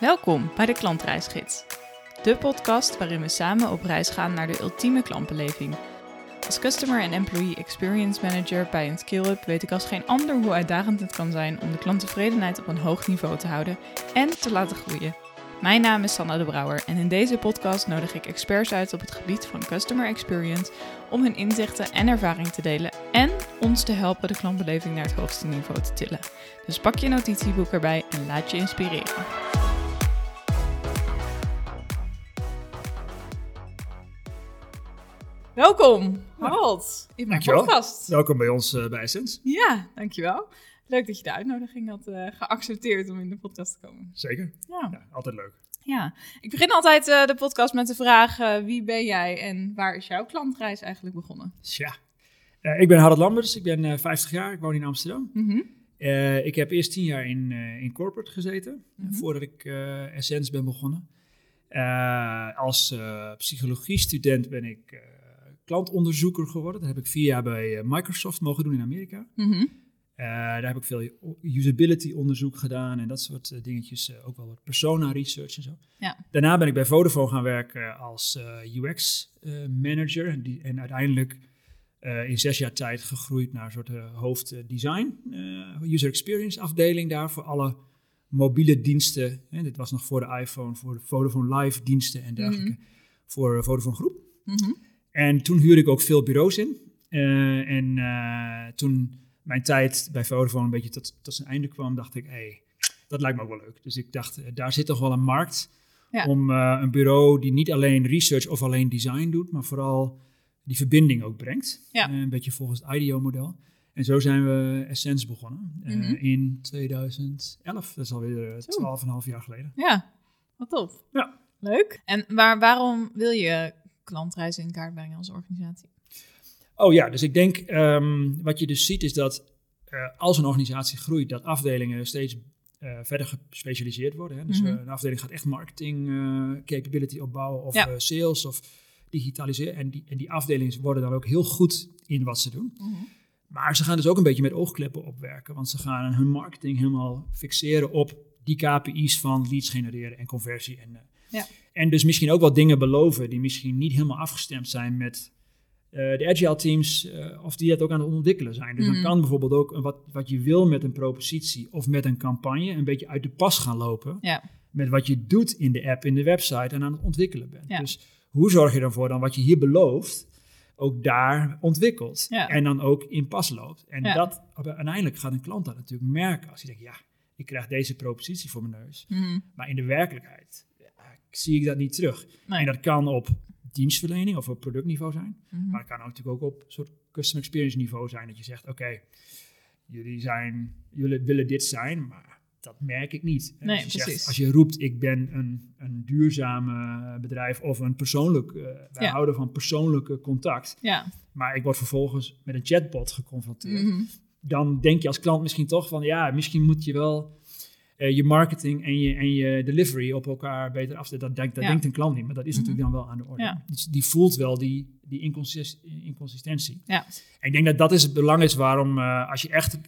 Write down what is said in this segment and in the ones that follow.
Welkom bij de Klantreisgids. De podcast waarin we samen op reis gaan naar de ultieme klantbeleving. Als Customer en Employee Experience Manager bij een skill-up weet ik als geen ander hoe uitdagend het kan zijn om de klanttevredenheid op een hoog niveau te houden en te laten groeien. Mijn naam is Sanna de Brouwer en in deze podcast nodig ik experts uit op het gebied van Customer Experience om hun inzichten en ervaring te delen en ons te helpen de klantbeleving naar het hoogste niveau te tillen. Dus pak je notitieboek erbij en laat je inspireren. Welkom, Harold, in mijn dankjewel. podcast. Welkom bij ons eh, bij Essence. Ja, dankjewel. Leuk dat je de uitnodiging had eh, geaccepteerd om in de podcast te komen. Zeker. Ja, Ja, altijd leuk. ja. ik begin altijd eh, de podcast met de vraag: wie ben jij en waar is jouw klantreis eigenlijk begonnen? Tja. Ik ben Harald Lambers, ik ben eh, 50 jaar, ik woon in Amsterdam. Mhm. Ik heb eerst 10 jaar in, in corporate gezeten, Mhm. voordat ik Essence ben begonnen. Als psychologiestudent ben ik klantonderzoeker geworden. Dat heb ik vier jaar bij eh, Microsoft mogen doen in Amerika. Mhm. Eh, daar heb ik veel usability onderzoek gedaan en dat soort eh, dingetjes. ook wel wat persona research en zo. Ja. Daarna ben ik bij Vodafone gaan werken als UX manager. En, die, en uiteindelijk in zes jaar tijd gegroeid naar een soort hoofd design. eh, user experience afdeling daar voor alle mobiele diensten. Hè, dit was nog voor de iPhone, voor de Vodafone Live diensten en dergelijke. Voor Vodafone Groep. Mhm. En toen huurde ik ook veel bureaus in. Eh, en eh, toen mijn tijd bij Vodafone een beetje tot, tot zijn einde kwam, dacht ik, hé, hey, dat lijkt me ook wel leuk. Dus ik dacht, eh, daar zit toch wel een markt Ja. om een bureau die niet alleen research of alleen design doet, maar vooral die verbinding ook brengt. Ja. Een beetje volgens het IDEO-model. En zo zijn we Essence begonnen Mhm. in 2011. Dat is alweer eh, Zo. 12,5 jaar geleden. Ja, wat tof. Ja. Leuk. En waar, waarom wil je klantreizen in kaart brengen als organisatie? Oh ja, dus ik denk ehm, wat je dus ziet is dat eh, als een organisatie groeit, dat afdelingen steeds eh, verder gespecialiseerd worden. Hè? Dus Mhm. eh, een afdeling gaat echt marketing capability opbouwen of Ja. sales of digitaliseren. En die, en die afdelingen worden dan ook heel goed in wat ze doen. Maar ze gaan dus ook een beetje met oogkleppen opwerken, want ze gaan hun marketing helemaal fixeren op die KPI's van leads genereren en conversie. En, Ja. en dus misschien ook wat dingen beloven die misschien niet helemaal afgestemd zijn met eh, de agile teams, eh, of die het ook aan het ontwikkelen zijn. Dus Mhm. dan kan bijvoorbeeld ook een wat, wat je wil met een propositie of met een campagne een beetje uit de pas gaan lopen Ja. met wat je doet in de app, in de website en aan het ontwikkelen bent. Ja. Dus hoe zorg je ervoor dan wat je hier belooft, ook daar ontwikkelt Ja. en dan ook in pas loopt. En dat uiteindelijk gaat een klant dat natuurlijk merken als hij denkt, ja, ik krijg deze propositie voor mijn neus, Mhm. maar in de werkelijkheid zie ik dat niet terug. Nee. En dat kan op dienstverlening of op productniveau zijn, Mhm. maar het kan ook natuurlijk ook op soort customer experience niveau zijn dat je zegt, oké, jullie zijn, jullie willen dit zijn, maar dat merk ik niet. Nee, als, je precies. zegt, als je roept, ik ben een, een duurzame bedrijf of een persoonlijk, eh, wij Ja. houden van persoonlijke contact, Ja. maar ik word vervolgens met een chatbot geconfronteerd, Mhm. dan denk je als klant misschien toch van, ja, misschien moet je wel je marketing en je, en je delivery op elkaar beter afstemmen. Dat, denkt, dat Ja. denkt een klant niet, maar dat is Mhm. natuurlijk dan wel aan de orde. Ja. Dus die voelt wel die, die inconsist- inconsistentie. Ja. En ik denk dat dat is het belang is waarom, eh, als je echt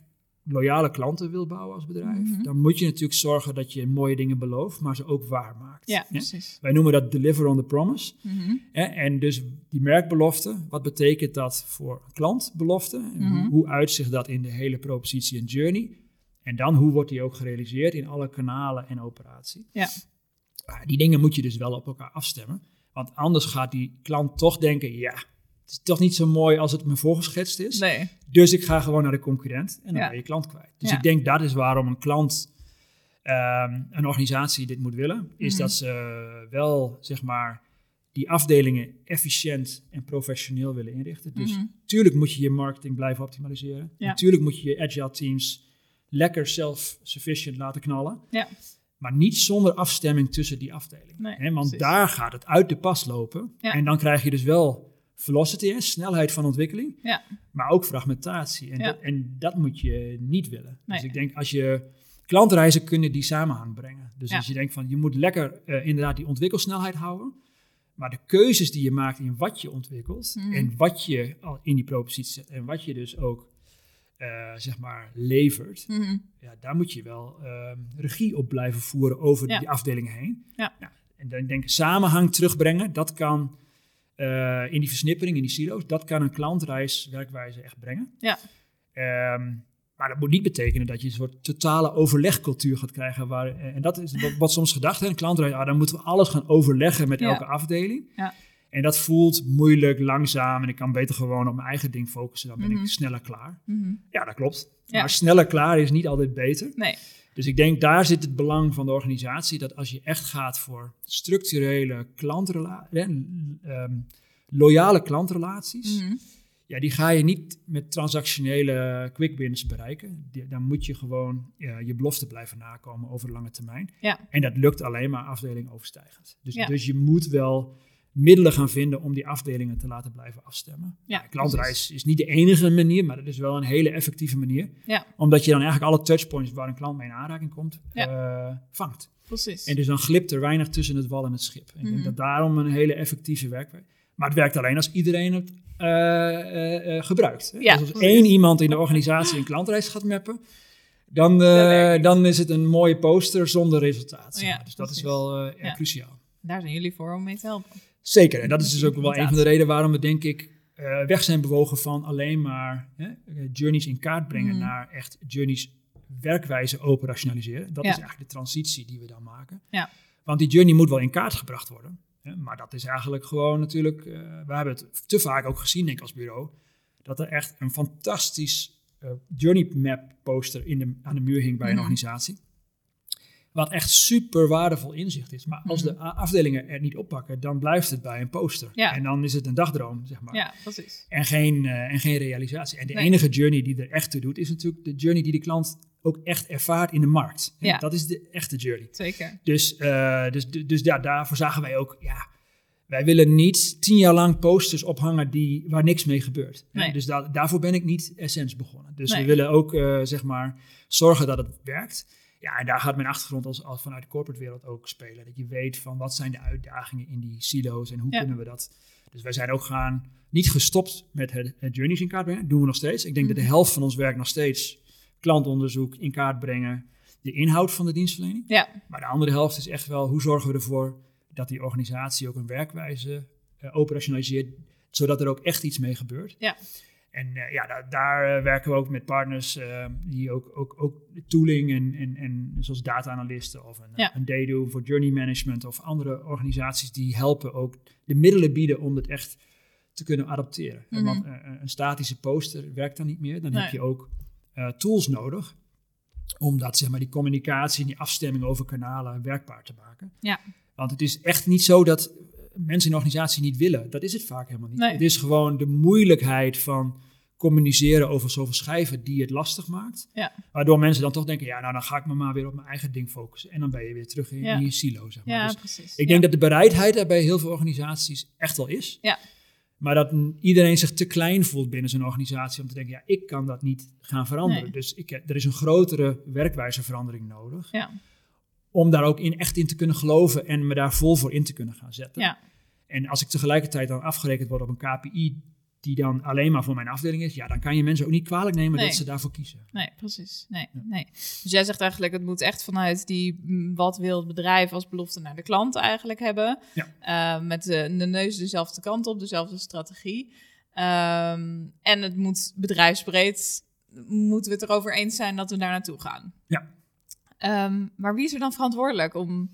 loyale klanten wil bouwen als bedrijf, Mhm. dan moet je natuurlijk zorgen dat je mooie dingen belooft, maar ze ook waar maakt. Ja, precies. Wij noemen dat deliver on the promise. Mhm. En dus die merkbelofte, wat betekent dat voor een klantbelofte? En hoe, hoe uitzicht dat in de hele propositie en journey? En dan hoe wordt die ook gerealiseerd in alle kanalen en operatie? Ja. Die dingen moet je dus wel op elkaar afstemmen. Want anders gaat die klant toch denken, ja, het is toch niet zo mooi als het me voorgeschetst is. Nee. Dus ik ga gewoon naar de concurrent en dan Ja. ben je klant kwijt. Dus Ja. ik denk dat is waarom een klant, ehm, een organisatie dit moet willen. Is Mhm. dat ze wel, zeg maar, die afdelingen efficiënt en professioneel willen inrichten. Dus Mhm. tuurlijk moet je je marketing blijven optimaliseren. Ja. Natuurlijk moet je je agile teams lekker self-sufficient laten knallen. Ja. Maar niet zonder afstemming tussen die afdelingen. Nee, want precies. daar gaat het uit de pas lopen. Ja. En dan krijg je dus wel velocity, hè, snelheid van ontwikkeling. Ja. Maar ook fragmentatie. En, Ja. dat, en dat moet je niet willen. Nee. Dus ik denk als je klantreizen kunnen die samenhang brengen. Dus als je denkt van je moet lekker eh, inderdaad die ontwikkelsnelheid houden. Maar de keuzes die je maakt in wat je ontwikkelt Mhm. en wat je al in die propositie zet en wat je dus ook eh, zeg maar, levert, Mhm. ja, daar moet je wel ehm, regie op blijven voeren over Ja. die afdelingen heen. Ja. en dan denk ik samenhang terugbrengen, dat kan eh, in die versnippering, in die silo's, dat kan een klantreis werkwijze echt brengen. Ja. Ehm, maar dat moet niet betekenen dat je een soort totale overlegcultuur gaat krijgen. Waar, en dat is wat, wat soms gedacht is. Een klantreis, ah, dan moeten we alles gaan overleggen met Ja. elke afdeling. Ja. En dat voelt moeilijk, langzaam. En ik kan beter gewoon op mijn eigen ding focussen. Dan ben Mhm. ik sneller klaar. Mhm. Ja, dat klopt. Ja. Maar sneller klaar is niet altijd beter. Nee. Dus ik denk daar zit het belang van de organisatie. Dat als je echt gaat voor structurele klantrelaties, loyale klantrelaties. Mhm. Ja, die ga je niet met transactionele quick wins bereiken. Die- dan moet je gewoon ja, je belofte blijven nakomen over de lange termijn. Ja. En dat lukt alleen maar afdeling overstijgend. Dus, Ja. dus je moet wel middelen gaan vinden om die afdelingen te laten blijven afstemmen. Ja, Klantreis precies. is niet de enige manier, maar dat is wel een hele effectieve manier. Ja. Omdat je dan eigenlijk alle touchpoints waar een klant mee in aanraking komt, eh, vangt. Precies. En dus dan glipt er weinig tussen het wal en het schip. En ik denk Mhm. dat daarom een hele effectieve werkwijze. Maar het werkt alleen als iedereen het eh, eh, gebruikt. Hè? Ja, dus als precies. één iemand in de organisatie een klantreis gaat mappen, dan, dan is het een mooie poster zonder resultaat. Ja, dus dat is wel cruciaal. Daar zijn jullie voor om mee te helpen. Zeker. En dat is dus ook wel een van de redenen waarom we denk ik eh, weg zijn bewogen van alleen maar hè, eh, journeys in kaart brengen Mhm. naar echt journeys werkwijze operationaliseren. Dat Ja. is eigenlijk de transitie die we dan maken. Ja. Want die journey moet wel in kaart gebracht worden. Hè, maar dat is eigenlijk gewoon natuurlijk, eh, we hebben het te vaak ook gezien denk ik als bureau, dat er echt een fantastisch eh, journey map poster in de, aan de muur hing bij een Mhm. organisatie. Wat echt super waardevol inzicht is. Maar als Mhm. de a- afdelingen er niet oppakken, dan blijft het bij een poster. Ja. En dan is het een dagdroom, zeg maar. Ja, precies. En, geen, eh, en geen realisatie. En de Nee. enige journey die er echt toe doet, is natuurlijk de journey die de klant ook echt ervaart in de markt. Ja. Dat is de echte journey. Zeker. Dus, eh, dus, dus ja, daarvoor zagen wij ook, ja, wij willen niet tien jaar lang posters ophangen die, waar niks mee gebeurt. Nee. Dus da- daarvoor ben ik niet Essence begonnen. Dus Nee. we willen ook, eh, zeg maar, zorgen dat het werkt. Ja, en daar gaat mijn achtergrond als, als vanuit de corporate wereld ook spelen. Dat je weet van wat zijn de uitdagingen in die silo's en hoe Ja. kunnen we dat. Dus wij zijn ook gaan, niet gestopt met het, het journeys in kaart brengen. Dat doen we nog steeds. Ik denk dat de Mhm. helft van ons werk nog steeds klantonderzoek in kaart brengen. De inhoud van de dienstverlening. Ja, Maar de andere helft is echt wel hoe zorgen we ervoor dat die organisatie ook een werkwijze eh, operationaliseert, zodat er ook echt iets mee gebeurt. Ja. En eh, ja, da- daar eh, werken we ook met partners eh, die ook, ook, ook tooling en, en, en zoals data-analysten of een, Ja. een voor journey management of andere organisaties die helpen ook de middelen bieden om het echt te kunnen adapteren. Mhm. Want een statische poster werkt dan niet meer. Dan Nee. heb je ook tools nodig om dat, zeg maar, die communicatie en die afstemming over kanalen werkbaar te maken. Ja. Want het is echt niet zo dat mensen in een organisatie niet willen. Dat is het vaak helemaal niet. Nee. Het is gewoon de moeilijkheid van communiceren over zoveel schijven die het lastig maakt. Ja. Waardoor mensen dan toch denken, ja, nou dan ga ik me maar weer op mijn eigen ding focussen. En dan ben je weer terug in, Ja. in je silo, zeg maar. ja Dus precies. ik denk dat de bereidheid er bij heel veel organisaties echt wel is. Ja. Maar dat iedereen zich te klein voelt binnen zijn organisatie om te denken, ja, ik kan dat niet gaan veranderen. Nee. Dus ik, er is een grotere werkwijzeverandering nodig. Ja. Om daar ook in, echt in te kunnen geloven en me daar vol voor in te kunnen gaan zetten. Ja. En als ik tegelijkertijd dan afgerekend word op een KPI die dan alleen maar voor mijn afdeling is, ja, dan kan je mensen ook niet kwalijk nemen Nee. dat ze daarvoor kiezen. Nee, precies. Nee, nee. Dus jij zegt eigenlijk, het moet echt vanuit die mm, wat wil het bedrijf als belofte naar de klant eigenlijk hebben. Ja. Eh, met de, de neus dezelfde kant op, dezelfde strategie. Ehm, en het moet bedrijfsbreed, moeten we het erover eens zijn dat we daar naartoe gaan. Ja. Ehm, maar wie is er dan verantwoordelijk om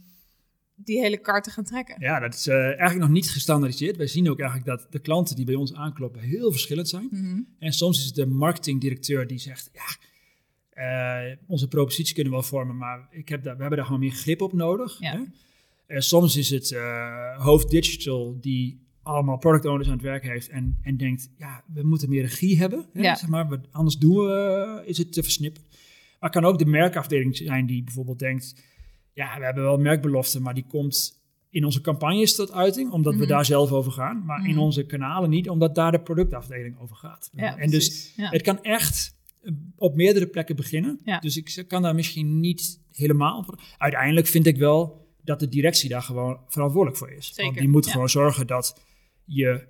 die hele kaart te gaan trekken? Ja, dat is eh, eigenlijk nog niet gestandardiseerd. Wij zien ook eigenlijk dat de klanten die bij ons aankloppen heel verschillend zijn. Mhm. En soms is het de marketingdirecteur die zegt, ja, eh, onze propositie kunnen we wel vormen, maar ik heb daar, we hebben daar gewoon meer grip op nodig. Ja. Hè? Soms is het eh, hoofd digital die allemaal product owners aan het werk heeft en, en denkt, ja, we moeten meer regie hebben. Hè? Ja. Zeg maar, we- anders doen we, is het te versnippen. Maar het kan ook de merkafdeling zijn die bijvoorbeeld denkt, ja, we hebben wel merkbelofte, maar die komt in onze campagnes tot uiting, omdat we Mhm. daar zelf over gaan, maar in Mhm. onze kanalen niet, omdat daar de productafdeling over gaat. Ja, en dus ja. het kan echt eh, op meerdere plekken beginnen. Ja. Dus ik kan daar misschien niet helemaal. Uiteindelijk vind ik wel dat de directie daar gewoon verantwoordelijk voor is. Zeker, Want die moet gewoon zorgen dat je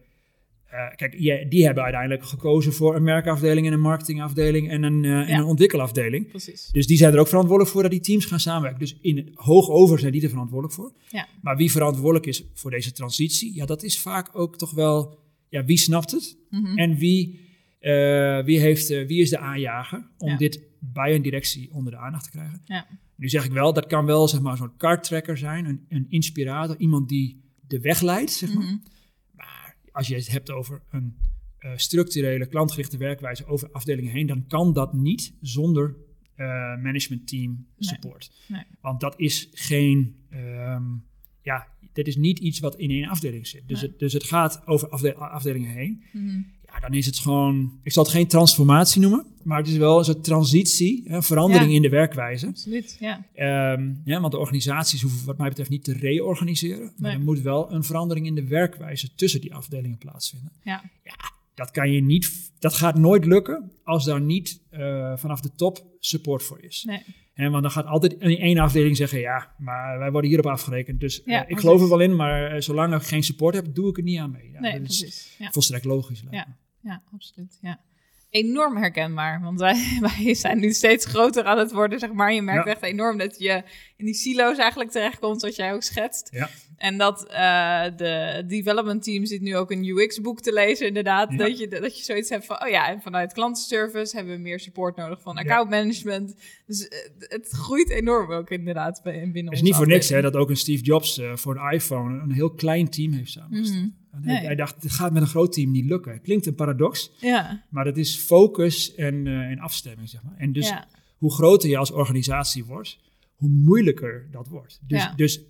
kijk, je- die hebben uiteindelijk gekozen voor een merkafdeling en een marketingafdeling en een, eh, en een ontwikkelafdeling. Precies. Dus die zijn er ook verantwoordelijk voor dat die teams gaan samenwerken. Dus in het hoog over zijn die er verantwoordelijk voor. Ja. Maar wie verantwoordelijk is voor deze transitie, ja, dat is vaak ook toch wel, ja, wie snapt het? Mhm. En wie, eh, wie, heeft, eh, wie is de aanjager om dit bij een directie onder de aandacht te krijgen? Ja. Nu zeg ik wel, dat kan wel zeg maar zo'n karttrekker zijn, een, een inspirator, iemand die de weg leidt, zeg maar. Mhm. Maar als je het hebt over een eh, structurele, klantgerichte werkwijze over afdelingen heen, dan kan dat niet zonder eh managementteam Nee. support. Nee. Want dat is geen, ehm, ja, dit is niet iets wat in één afdeling zit. Dus, Nee. het, dus het gaat over afde- afdelingen heen. Mhm. Ja, dan is het gewoon, ik zal het geen transformatie noemen, maar het is wel een soort transitie, een verandering Ja. in de werkwijze. Absoluut, ja. Ehm, ja, want de organisaties hoeven wat mij betreft niet te reorganiseren. Maar Nee. er moet wel een verandering in de werkwijze tussen die afdelingen plaatsvinden. Ja. Dat kan je niet, dat gaat nooit lukken als daar niet eh, vanaf de top support voor is. Nee. En want dan gaat altijd in één afdeling zeggen, ja, maar wij worden hierop afgerekend. Dus eh, Ja, ik geloof er wel in, maar eh, zolang ik geen support heb, doe ik er niet aan mee. Ja, nee, dat is precies. Ja. volstrekt logisch. Ja. Ja, absoluut. Ja. Enorm herkenbaar, want wij, wij zijn nu steeds groter aan het worden, zeg maar. Je merkt Ja. echt enorm dat je in die silo's eigenlijk terechtkomt, zoals jij ook schetst. Ja. En dat eh, de development team zit nu ook een UX-boek te lezen, inderdaad. Ja. Dat, je, dat je zoiets hebt van, oh ja, en vanuit klantenservice hebben we meer support nodig van accountmanagement. Dus eh, het groeit enorm ook inderdaad binnen Het is niet voor niks hè, dat ook een Steve Jobs eh, voor een iPhone een heel klein team heeft samengesteld. Mhm. En hij- Nee. Hij dacht, het gaat met een groot team niet lukken. Het klinkt een paradox, Ja, maar het is focus en, eh, en afstemming, zeg maar. En dus ja, hoe groter je als organisatie wordt, hoe moeilijker dat wordt. Dus, Ja. dus,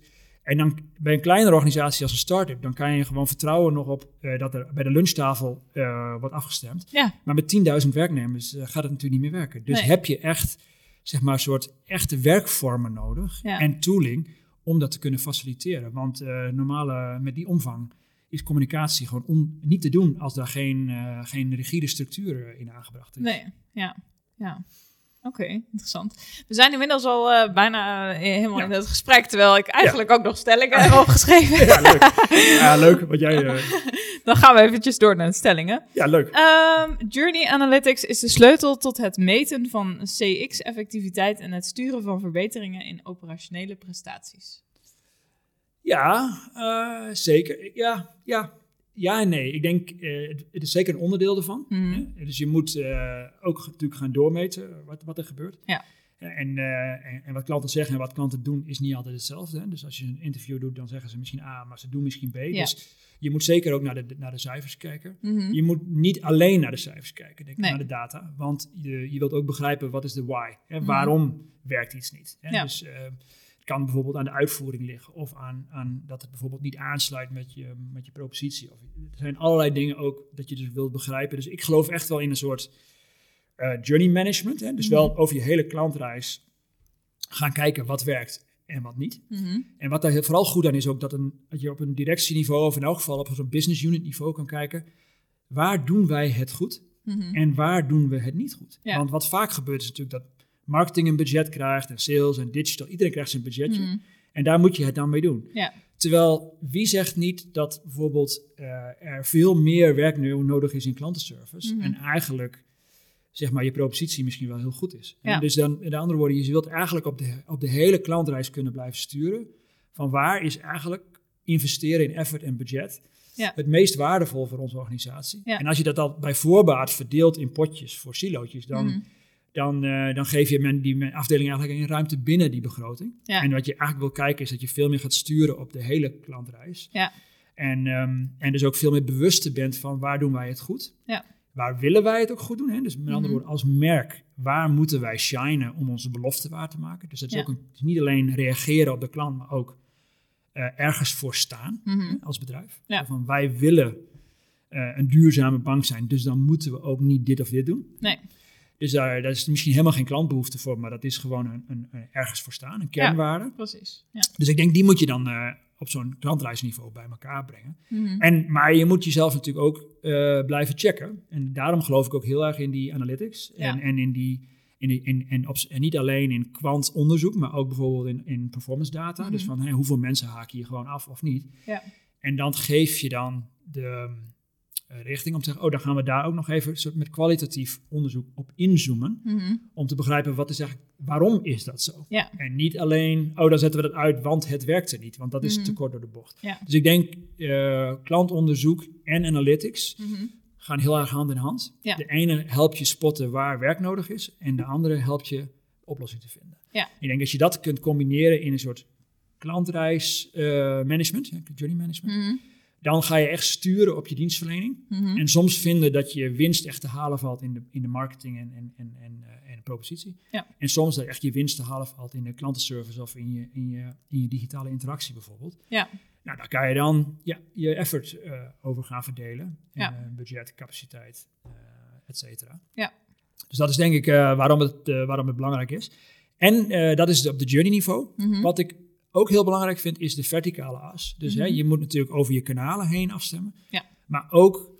en dan bij een kleinere organisatie als een start-up, dan kan je gewoon vertrouwen nog op eh, dat er bij de lunchtafel eh, wordt afgestemd. Maar met 10.000 werknemers gaat het natuurlijk niet meer werken. Dus Nee. heb je echt, zeg maar, een soort echte werkvormen nodig en tooling om dat te kunnen faciliteren. Want normale, met die omvang is communicatie gewoon on- niet te doen als daar geen, eh, geen rigide structuur eh, in aangebracht is. Nee, ja, ja. Oké, interessant. We zijn inmiddels al eh, bijna helemaal Ja. in het gesprek, terwijl ik eigenlijk ook nog stellingen heb opgeschreven. Ja, leuk. Ja, leuk. Wat jij, Dan gaan we eventjes door naar de stellingen. ja, leuk. Ehm, Journey Analytics is de sleutel tot het meten van CX-effectiviteit en het sturen van verbeteringen in operationele prestaties. Ja, eh, zeker. Ja, ja, ja en nee. Ik denk, eh, het, het is zeker een onderdeel ervan. Mhm. hè. Dus je moet eh, ook natuurlijk gaan doormeten wat, wat er gebeurt. Ja. En, en, en wat klanten zeggen en wat klanten doen is niet altijd hetzelfde. Hè? Dus als je een interview doet, dan zeggen ze misschien A, maar ze doen misschien B. Ja. Dus je moet zeker ook naar de, naar de cijfers kijken. Mhm. Je moet niet alleen naar de cijfers kijken, denk ik, Nee. naar de data. Want je, je wilt ook begrijpen wat is de why. Hè? Mhm. Waarom werkt iets niet. Hè? Ja. Dus eh, het kan bijvoorbeeld aan de uitvoering liggen. Of aan, aan dat het bijvoorbeeld niet aansluit met je, met je propositie. Of, er zijn allerlei dingen ook dat je dus wilt begrijpen. Dus ik geloof echt wel in een soort eh, journey management. Hè? Dus Mhm. wel over je hele klantreis gaan kijken wat werkt en wat niet. Mhm. En wat daar vooral goed aan is ook dat, een, dat je op een directieniveau of in elk geval op zo'n business unit niveau kan kijken. Waar doen wij het goed Mhm. en waar doen we het niet goed? Ja. Want wat vaak gebeurt is natuurlijk dat marketing een budget krijgt en sales en digital. Iedereen krijgt zijn budgetje Mhm. en daar moet je het dan mee doen. Ja. Terwijl wie zegt niet dat bijvoorbeeld eh, er veel meer werk nu nodig is in klantenservice Mhm. en eigenlijk zeg maar je propositie misschien wel heel goed is. Ja. En dus dan, in andere woorden, je wilt eigenlijk op de, op de hele klantreis kunnen blijven sturen. Van waar is eigenlijk investeren in effort en budget Ja. het meest waardevol voor onze organisatie. En als je dat al bij voorbaat verdeelt in potjes voor silootjes, dan, Mhm. Dan, eh, dan geef je men, die men- afdeling eigenlijk een ruimte binnen die begroting. Ja. En wat je eigenlijk wil kijken is dat je veel meer gaat sturen op de hele klantreis. Ja. En, ehm, en dus ook veel meer bewuster bent van waar doen wij het goed. Ja. Waar willen wij het ook goed doen? Hè? Dus met andere Mhm. woorden, als merk, waar moeten wij shinen om onze belofte waar te maken? Dus dat is ook een, niet alleen reageren op de klant, maar ook eh, ergens voor staan Mhm. hè, als bedrijf. Van wij willen eh, een duurzame bank zijn, dus dan moeten we ook niet dit of dit doen. Nee. Dus daar, daar is misschien helemaal geen klantbehoefte voor, maar dat is gewoon een, een, een ergens voor staan, een kernwaarde. Precies. Ja. Dus ik denk, die moet je dan eh, op zo'n klantreisniveau bij elkaar brengen. Mhm. En, maar je moet jezelf natuurlijk ook eh, blijven checken. En daarom geloof ik ook heel erg in die analytics. En, Ja. en, in die, in die, in, en, op, en niet alleen in kwantonderzoek, maar ook bijvoorbeeld in, in performance data. Mhm. Dus van hoeveel mensen haken hier gewoon af of niet. Ja. En dan geef je dan de, richting. Om te zeggen, oh, dan gaan we daar ook nog even soort met kwalitatief onderzoek op inzoomen. Mhm. Om te begrijpen, wat is eigenlijk, waarom is dat zo? Ja. En niet alleen, oh, dan zetten we dat uit, want het werkte niet. Want dat is Mhm. te kort door de bocht. Ja. Dus ik denk, eh, klantonderzoek en analytics Mhm. gaan heel erg hand in hand. Ja. De ene helpt je spotten waar werk nodig is. En de andere helpt je oplossing te vinden. Ik denk als je dat kunt combineren in een soort klantreis eh, management, journey management. Dan ga je echt sturen op je dienstverlening. Mhm. En soms vinden dat je winst echt te halen valt in de, in de marketing en, en, en, en, eh, en de propositie. Ja. En soms dat echt je winst te halen valt in de klantenservice of in je, in je, in je digitale interactie bijvoorbeeld. Ja. Nou, daar kan je dan ja, je effort eh, over gaan verdelen. En, Ja. eh, budget, capaciteit, eh et cetera. Ja. Dus dat is denk ik waarom, het, waarom het belangrijk is. En dat is op de journey niveau. Mhm. Wat ik ook heel belangrijk vind, is de verticale as. Dus hè, Mhm. je moet natuurlijk over je kanalen heen afstemmen. Ja. Maar ook,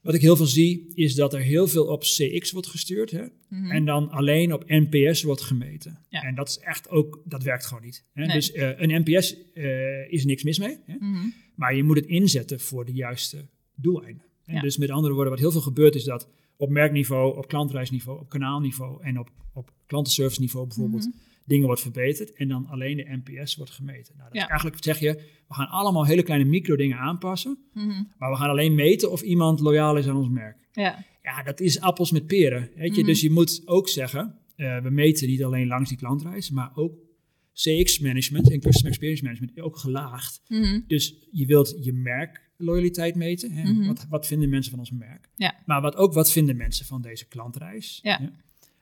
wat ik heel veel zie, is dat er heel veel op CX wordt gestuurd. Hè? Mhm. En dan alleen op NPS wordt gemeten. Ja. En dat is echt ook, dat werkt gewoon niet. Hè? Nee. Dus eh, een NPS eh, is niks mis mee. Hè? Mhm. Maar je moet het inzetten voor de juiste doeleinden. En Ja. Dus met andere woorden, wat heel veel gebeurt is dat op merkniveau, op klantreisniveau, op kanaalniveau en op, op klantenservice niveau bijvoorbeeld. Dingen wordt verbeterd en dan alleen de NPS wordt gemeten. Nou, dat Ja. eigenlijk zeg je, we gaan allemaal hele kleine micro dingen aanpassen, Mhm. maar we gaan alleen meten of iemand loyaal is aan ons merk. Ja. Ja, dat is appels met peren. Weet je? Mhm. Dus je moet ook zeggen, eh, we meten niet alleen langs die klantreis, maar ook CX management en customer experience management ook gelaagd. Mhm. Dus je wilt je merkloyaliteit meten. Hè? Wat, wat vinden mensen van ons merk? Ja. Maar wat ook wat vinden mensen van deze klantreis? Ja.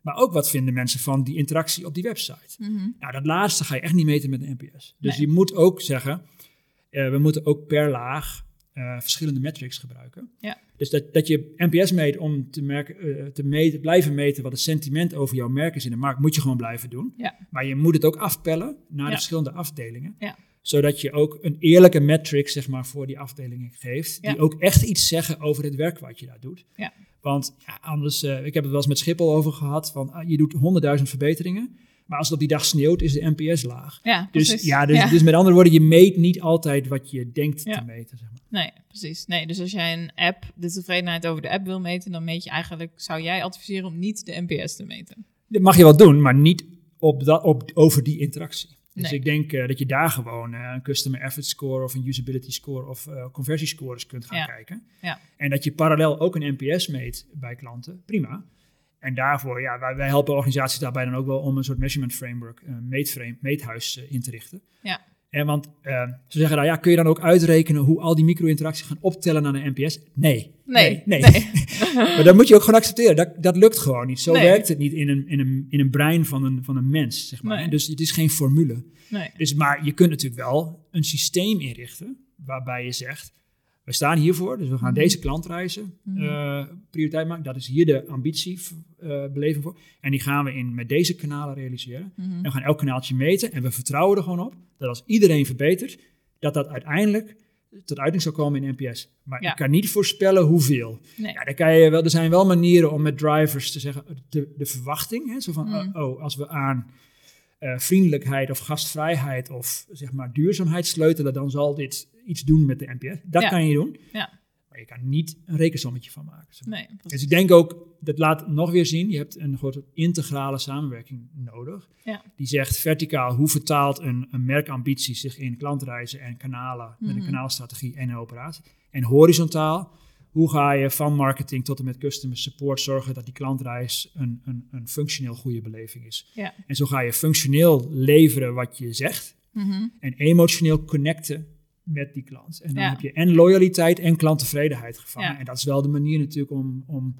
Maar ook wat vinden mensen van die interactie op die website? Mhm. Nou, dat laatste ga je echt niet meten met een NPS. Dus Nee. je moet ook zeggen, eh, we moeten ook per laag eh, verschillende metrics gebruiken. Ja. Dus dat, dat je NPS meet om te, merken, eh, te meten, blijven meten wat het sentiment over jouw merk is in de markt, moet je gewoon blijven doen. Ja. Maar je moet het ook afpellen naar Ja. de verschillende afdelingen. Ja. Zodat je ook een eerlijke metric zeg maar, voor die afdelingen geeft, die ook echt iets zeggen over het werk wat je daar doet. Want ja, anders, eh, ik heb het wel eens met Schiphol over gehad, van ah, je doet honderdduizend verbeteringen, maar als het op die dag sneeuwt, is de NPS laag. Ja, Dus, ja, dus, Ja. dus met andere woorden, je meet niet altijd wat je denkt Ja. te meten. Zeg maar. Nee, precies. Nee, dus als jij een app, de tevredenheid over de app wil meten, dan meet je eigenlijk, zou jij adviseren om niet de NPS te meten? Dat mag je wel doen, maar niet op dat, op, over die interactie. Dus Nee. ik denk eh, dat je daar gewoon eh, een customer effort score of een usability score of eh conversiescores kunt gaan Ja. kijken. Ja. En dat je parallel ook een NPS meet bij klanten, prima. En daarvoor, ja, wij, wij helpen organisaties daarbij dan ook wel om een soort measurement framework, een meetframe, meethuis in te richten. Ja. En want ze zeggen dan, ja, kun je dan ook uitrekenen hoe al die micro-interacties gaan optellen naar de NPS? Nee. Nee, nee. nee. maar dat moet je ook gewoon accepteren. Dat, dat lukt gewoon niet. Zo Nee. werkt het niet in een, in een, in een brein van een, van een mens, zeg maar. Nee. Dus het is geen formule. Nee. Dus, maar je kunt natuurlijk wel een systeem inrichten waarbij je zegt, we staan hiervoor, dus we gaan Mhm. deze klantreizen Mhm. eh, prioriteit maken. Dat is hier de ambitiebeleving voor. En die gaan we in, met deze kanalen realiseren. Mhm. En we gaan elk kanaaltje meten en we vertrouwen er gewoon op dat als iedereen verbetert, dat dat uiteindelijk tot uiting zal komen in NPS. Maar Ja. je kan niet voorspellen hoeveel. Nee. Ja, dan kan je wel, er zijn wel manieren om met drivers te zeggen, de, de verwachting, hè, zo van, Mm. oh, oh, als we aan eh, vriendelijkheid of gastvrijheid of zeg maar duurzaamheid sleutelen, dan zal dit iets doen met de NPS. Dat Ja. kan je doen, Ja. Maar je kan niet een rekensommetje van maken. zeg maar. Nee, Dus ik denk ook, dat laat nog weer zien, je hebt een grote integrale samenwerking nodig. Ja. Die zegt verticaal, hoe vertaalt een, een merkambitie zich in klantreizen en kanalen, met een Mhm. kanaalstrategie en een operatie. En horizontaal, hoe ga je van marketing tot en met customer support zorgen dat die klantreis een, een, een functioneel goede beleving is. Ja. En zo ga je functioneel leveren wat je zegt Mhm. en emotioneel connecten met die klant. En dan Ja. heb je en loyaliteit en klanttevredenheid gevangen. Ja. En dat is wel de manier natuurlijk om, om,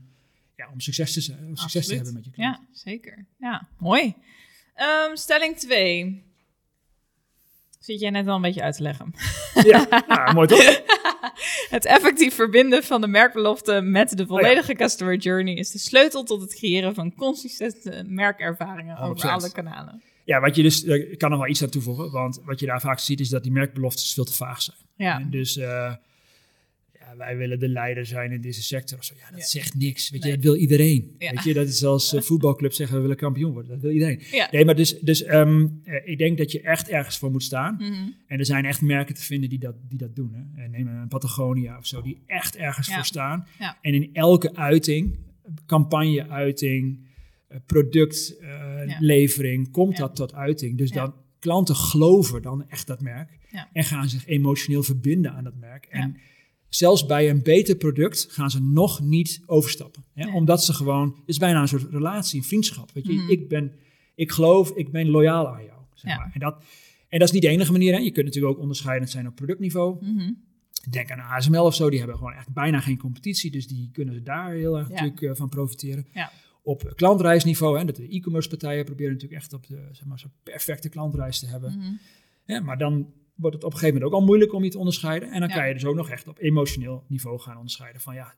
ja, om succes, te, om succes te hebben met je klant. Ja, zeker. Ja, mooi. Ehm, stelling 2. Zit jij net al een beetje uit te leggen. Ja, nou, mooi toch? Het effectief verbinden van de merkbelofte met de volledige customer journey is de sleutel tot het creëren van consistente merkervaringen over 100%. alle kanalen. Ja, wat je dus, ik kan nog wel iets aan toevoegen, want wat je daar vaak ziet is dat die merkbeloftes veel te vaag zijn. Ja, En dus, eh, ja, wij willen de leider zijn in deze sector. Of zo. Ja, dat Ja. zegt niks. Weet Nee. je, dat wil iedereen. Ja. Weet je, dat is als uh, voetbalclub zeggen we willen kampioen worden. Dat wil iedereen. Ja. Nee, maar dus, dus ehm, eh, ik denk dat je echt ergens voor moet staan. Mhm. En er zijn echt merken te vinden die dat, die dat doen. Hè. En neem een Patagonia of zo, die echt ergens voor staan. Ja. En in elke uiting, campagne-uiting, eh, productlevering, komt Ja. dat tot uiting. Dus dan klanten geloven dan echt dat merk en gaan zich emotioneel verbinden aan dat merk. En zelfs bij een beter product gaan ze nog niet overstappen. Hè? Nee. Omdat ze gewoon, het is bijna een soort relatie, een vriendschap. Weet je? Mhm. Ik, ben, ik geloof, ik ben loyaal aan jou. Zeg maar. en, dat, en dat is niet de enige manier. Hè? Je kunt natuurlijk ook onderscheidend zijn op productniveau. Mhm. Denk aan ASML of zo, die hebben gewoon echt bijna geen competitie. Dus die kunnen ze daar heel erg Ja. natuurlijk eh, van profiteren. Ja. Op klantreisniveau, hè, dat de e-commerce partijen proberen natuurlijk echt op de zeg maar, zo'n perfecte klantreis te hebben. Mhm. Ja, maar dan wordt het op een gegeven moment ook al moeilijk om je te onderscheiden. En dan Ja. kan je dus ook nog echt op emotioneel niveau gaan onderscheiden. Van ja,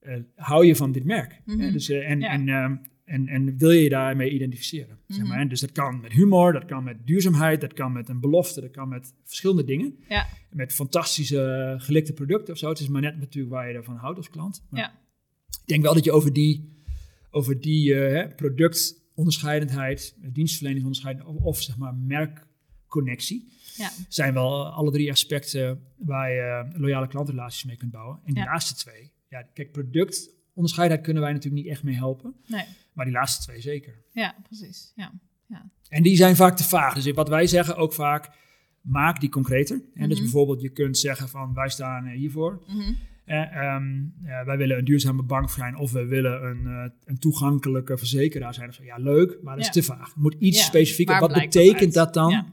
eh, hou je van dit merk? Mhm. Dus, eh, en, Ja. en, ehm, en, en wil je je daarmee identificeren? Zeg Mhm. maar? Dus dat kan met humor, dat kan met duurzaamheid, dat kan met een belofte, dat kan met verschillende dingen. Ja. Met fantastische gelikte producten of zo. Het is maar net natuurlijk waar je ervan houdt als klant. Maar. Ik denk wel dat je over die, over die eh, hè, productonderscheidendheid, eh, dienstverleningsonderscheidendheid of, of zeg maar merkconnectie Ja. zijn wel alle drie aspecten waar je eh, loyale klantrelaties mee kunt bouwen. En die Ja. laatste twee, ja, kijk, productonderscheidenheid kunnen wij natuurlijk niet echt mee helpen, Nee. maar die laatste twee zeker. Ja, precies. Ja. En die zijn vaak te vaag. Dus wat wij zeggen ook vaak, maak die concreter. En dus Mhm. bijvoorbeeld, je kunt zeggen van, wij staan eh, hiervoor. Mhm. Eh, ehm, eh, wij willen een duurzame bank zijn of we willen een, eh, een toegankelijke verzekeraar zijn. Of zo. Ja, leuk, maar dat Ja. is te vaag. Het moet iets Ja, specifieker. Wat betekent dat dan Ja.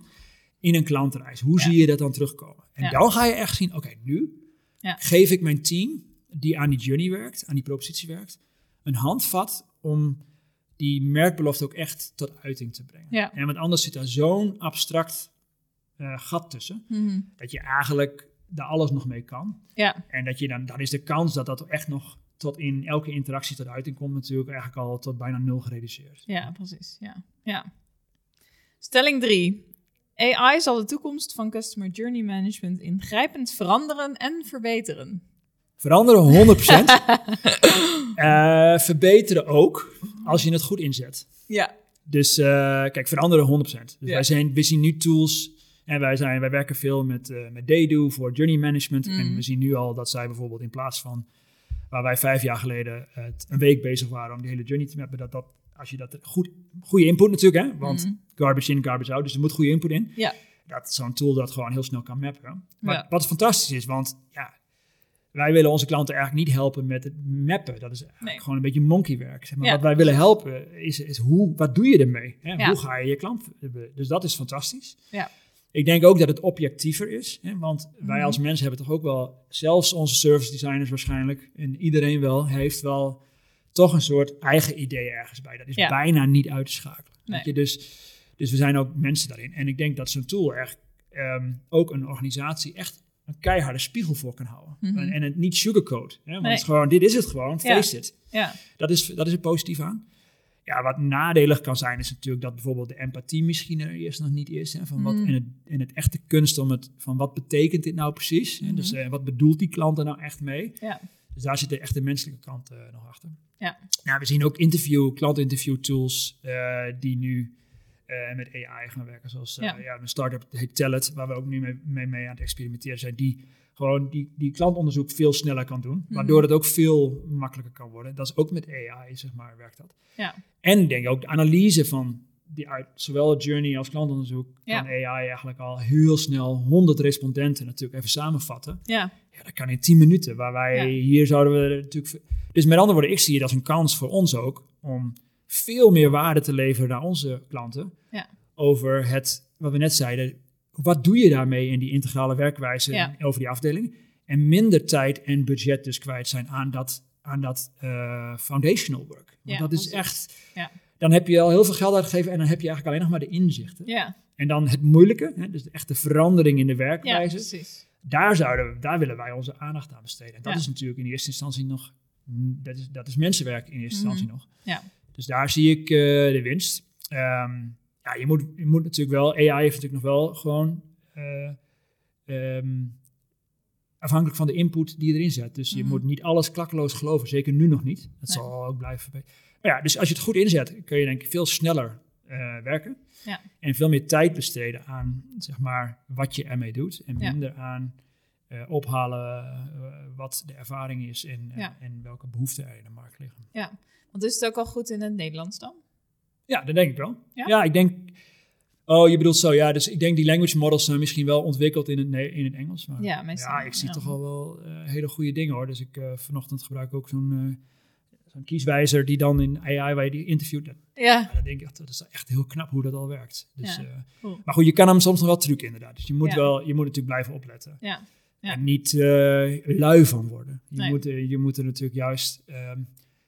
in een klantreis? Hoe Ja. zie je dat dan terugkomen? En Ja. dan ga je echt zien, oké, nu Ja. geef ik mijn team, die aan die journey werkt, aan die propositie werkt, een handvat om die merkbelofte ook echt tot uiting te brengen. Ja. En want anders zit daar zo'n abstract eh, gat tussen, Mhm. dat je eigenlijk daar alles nog mee kan. Ja. En dat je dan, dan is de kans dat dat echt nog tot in elke interactie tot uiting komt, natuurlijk eigenlijk al tot bijna nul gereduceerd. Ja, precies. Ja. ja. Stelling 3. AI zal de toekomst van Customer Journey Management ingrijpend veranderen en verbeteren. Veranderen 100%. Eh, verbeteren ook, als je het goed inzet. Ja. Dus eh, kijk, veranderen 100%. Dus Ja. wij, zijn, we zien nu tools en wij, zijn, wij werken veel met, eh met Daydo voor journey management. En we zien nu al dat zij bijvoorbeeld in plaats van waar wij vijf jaar geleden eh, een week bezig waren om die hele journey te mappen, dat dat, als je dat goed, goede input natuurlijk, hè, want Mhm. garbage in, garbage out, dus er moet goede input in. Ja. Dat zo'n tool dat gewoon heel snel kan mappen. Wat, Ja. wat fantastisch is, want ja, wij willen onze klanten eigenlijk niet helpen met het mappen. Dat is Nee. gewoon een beetje monkeywerk. Zeg maar. Ja, wat wij willen helpen is, is hoe, wat doe je ermee? Hè? Ja. Hoe ga je je klant... Dus dat is fantastisch. Ja. Ik denk ook dat het objectiever is. Hè? Want wij Mhm. als mensen hebben toch ook wel... Zelfs onze service designers waarschijnlijk... en iedereen wel, heeft wel toch een soort eigen idee ergens bij. Dat is Ja. bijna niet uit te schakelen. Nee. Weet je? Dus, dus we zijn ook mensen daarin. En ik denk dat zo'n tool echt ehm, ook een organisatie echt een keiharde spiegel voor kan houden. Mhm. en, en het niet sugarcoat. Hè? Want Nee. het gewoon, dit is het gewoon, Ja. face it. Ja. Dat is, dat is er positief aan. Ja, wat nadelig kan zijn, is natuurlijk dat bijvoorbeeld de empathie misschien er eerst nog niet is. Hè, van wat, Mhm. en, het, en het echte kunst om het, van wat betekent dit nou precies? Hè, dus Mhm. eh, wat bedoelt die klant er nou echt mee? Ja. Dus daar zit de echte menselijke kant eh, nog achter. Ja. Nou, we zien ook interview, klantinterview tools eh, die nu met AI gaan werken. Zoals Ja. ja. een start-up heet Tellet, waar we ook nu mee, mee, mee aan het experimenteren zijn. Die gewoon die, die klantonderzoek veel sneller kan doen. Mhm. Waardoor het ook veel makkelijker kan worden. Dat is ook met AI, zeg maar, werkt dat. Ja. En ik denk ook de analyse van die uit zowel journey als klantonderzoek Ja. kan AI eigenlijk al heel snel 100 respondenten natuurlijk even samenvatten. Ja. Ja, dat kan in 10 minuten. Waar wij Ja. hier zouden we natuurlijk. Dus met andere woorden, ik zie het als een kans voor ons ook om veel meer waarde te leveren naar onze klanten. Ja. Over het, wat we net zeiden, wat doe je daarmee in die integrale werkwijze Ja. over die afdeling? En minder tijd en budget dus kwijt zijn aan dat, aan dat eh, foundational work. Want Ja, dat is echt. Ja. Dan heb je al heel veel geld uitgegeven en dan heb je eigenlijk alleen nog maar de inzichten. Ja. En dan het moeilijke, hè, dus de echte verandering in de Ja, werkwijze precies. daar, zouden we, daar willen wij onze aandacht aan besteden. En dat is natuurlijk in eerste instantie nog, mm, dat is, dat is mensenwerk in eerste Mhm. instantie nog. Ja. Dus daar zie ik eh, de winst. Ehm, ja, je moet, je moet natuurlijk wel, AI heeft natuurlijk nog wel gewoon, eh, ehm, afhankelijk van de input die je erin zet. Dus je Mhm. moet niet alles klakkeloos geloven, zeker nu nog niet. Dat Nee. zal ook blijven. verbeteren. Maar ja, dus als je het goed inzet, kun je denk ik veel sneller eh, werken. Ja. En veel meer tijd besteden aan zeg maar, wat je ermee doet. En Ja. minder aan eh, ophalen wat de ervaring is en, en- Ja. en welke behoeften er in de markt liggen. Ja, want is het ook al goed in het Nederlands dan? Ja, dat denk ik wel. Ja? Ja, ik denk. Oh, je bedoelt zo, ja. Dus ik denk die language models zijn misschien wel ontwikkeld in het, Ne- in het Engels. Maar Ja, meestal ja, ik zie ja. toch al wel eh, hele goede dingen hoor. Dus ik eh, vanochtend gebruik ik ook zo'n eh, zo'n kieswijzer die dan in AI waar je die interviewt. Dat, Ja, ja, dat denk ik, dat is echt heel knap hoe dat al werkt. Dus, Ja, cool. maar goed, je kan hem soms nog wel trucken inderdaad. Dus je moet, wel, je moet natuurlijk blijven opletten. ja, Ja. En niet lui van worden. Je, Nee. moet, je moet er natuurlijk juist ehm,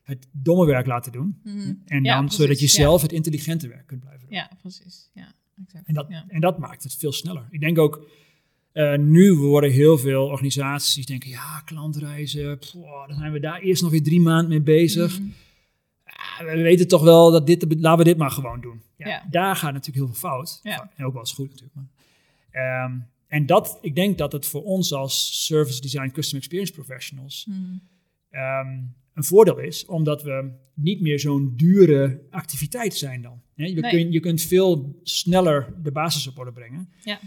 het domme werk laten doen. Mhm. En Ja, dan precies, zodat je ja. zelf het intelligente werk kunt blijven doen. ja, precies. Ja, exact. En dat, ja. en dat maakt het veel sneller. Ik denk ook, eh, nu worden heel veel organisaties die denken, ja, klantreizen, pff, dan zijn we daar eerst nog weer drie maanden mee bezig. Mhm. Ah, we weten toch wel dat dit, laten we dit maar gewoon doen. Ja. Daar gaat natuurlijk heel veel fout. Ja. En ook wel eens goed natuurlijk. Maar. Ehm, en dat, ik denk dat het voor ons als service design custom experience professionals ehm, een voordeel is, omdat we niet meer zo'n dure activiteit zijn dan. Je, Nee. kunt, je kunt veel sneller de basis op orde brengen. Ja.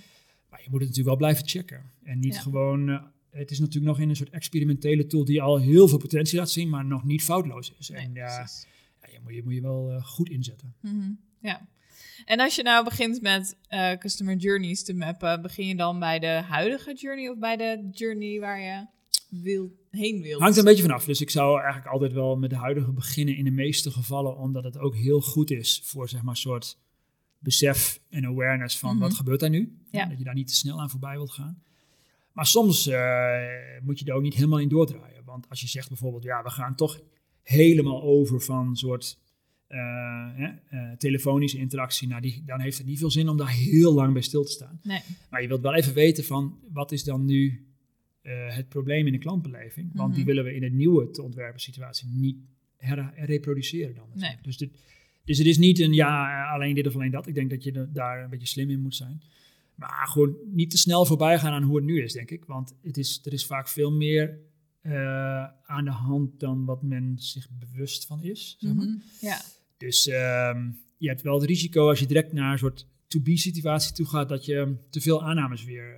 Maar je moet het natuurlijk wel blijven checken. En niet Ja. gewoon, eh, het is natuurlijk nog in een soort experimentele tool die al heel veel potentie laat zien, maar nog niet foutloos is. Nee, en ja, ja, je, moet, je moet je wel eh, goed inzetten. Mhm, Ja. En als je nou begint met eh, customer journeys te mappen, begin je dan bij de huidige journey of bij de journey waar je wil, heen wilt? Hangt er een beetje vanaf. Dus ik zou eigenlijk altijd wel met de huidige beginnen in de meeste gevallen, omdat het ook heel goed is voor zeg maar een soort besef en awareness van Mhm. wat gebeurt daar nu. Ja. Dat je daar niet te snel aan voorbij wilt gaan. Maar soms eh, moet je er ook niet helemaal in doordraaien. Want als je zegt bijvoorbeeld, ja, we gaan toch helemaal over van een soort eh, eh, telefonische interactie, nou, die, dan heeft het niet veel zin om daar heel lang bij stil te staan. Nee. Maar je wilt wel even weten van wat is dan nu eh, het probleem in de klantbeleving. Want die Mhm. willen we in een nieuwe te ontwerpen situatie niet reproduceren dan. Nee. Dus, dit, dus het is niet een ja, eh, alleen dit of alleen dat. Ik denk dat je daar een beetje slim in moet zijn. Maar gewoon niet te snel voorbij gaan aan hoe het nu is, denk ik. Want het is, er is vaak veel meer eh, aan de hand dan wat men zich bewust van is. Zeg maar. Mhm, Ja. Dus ehm, je hebt wel het risico als je direct naar een soort to-be-situatie toe gaat, dat je te veel aannames weer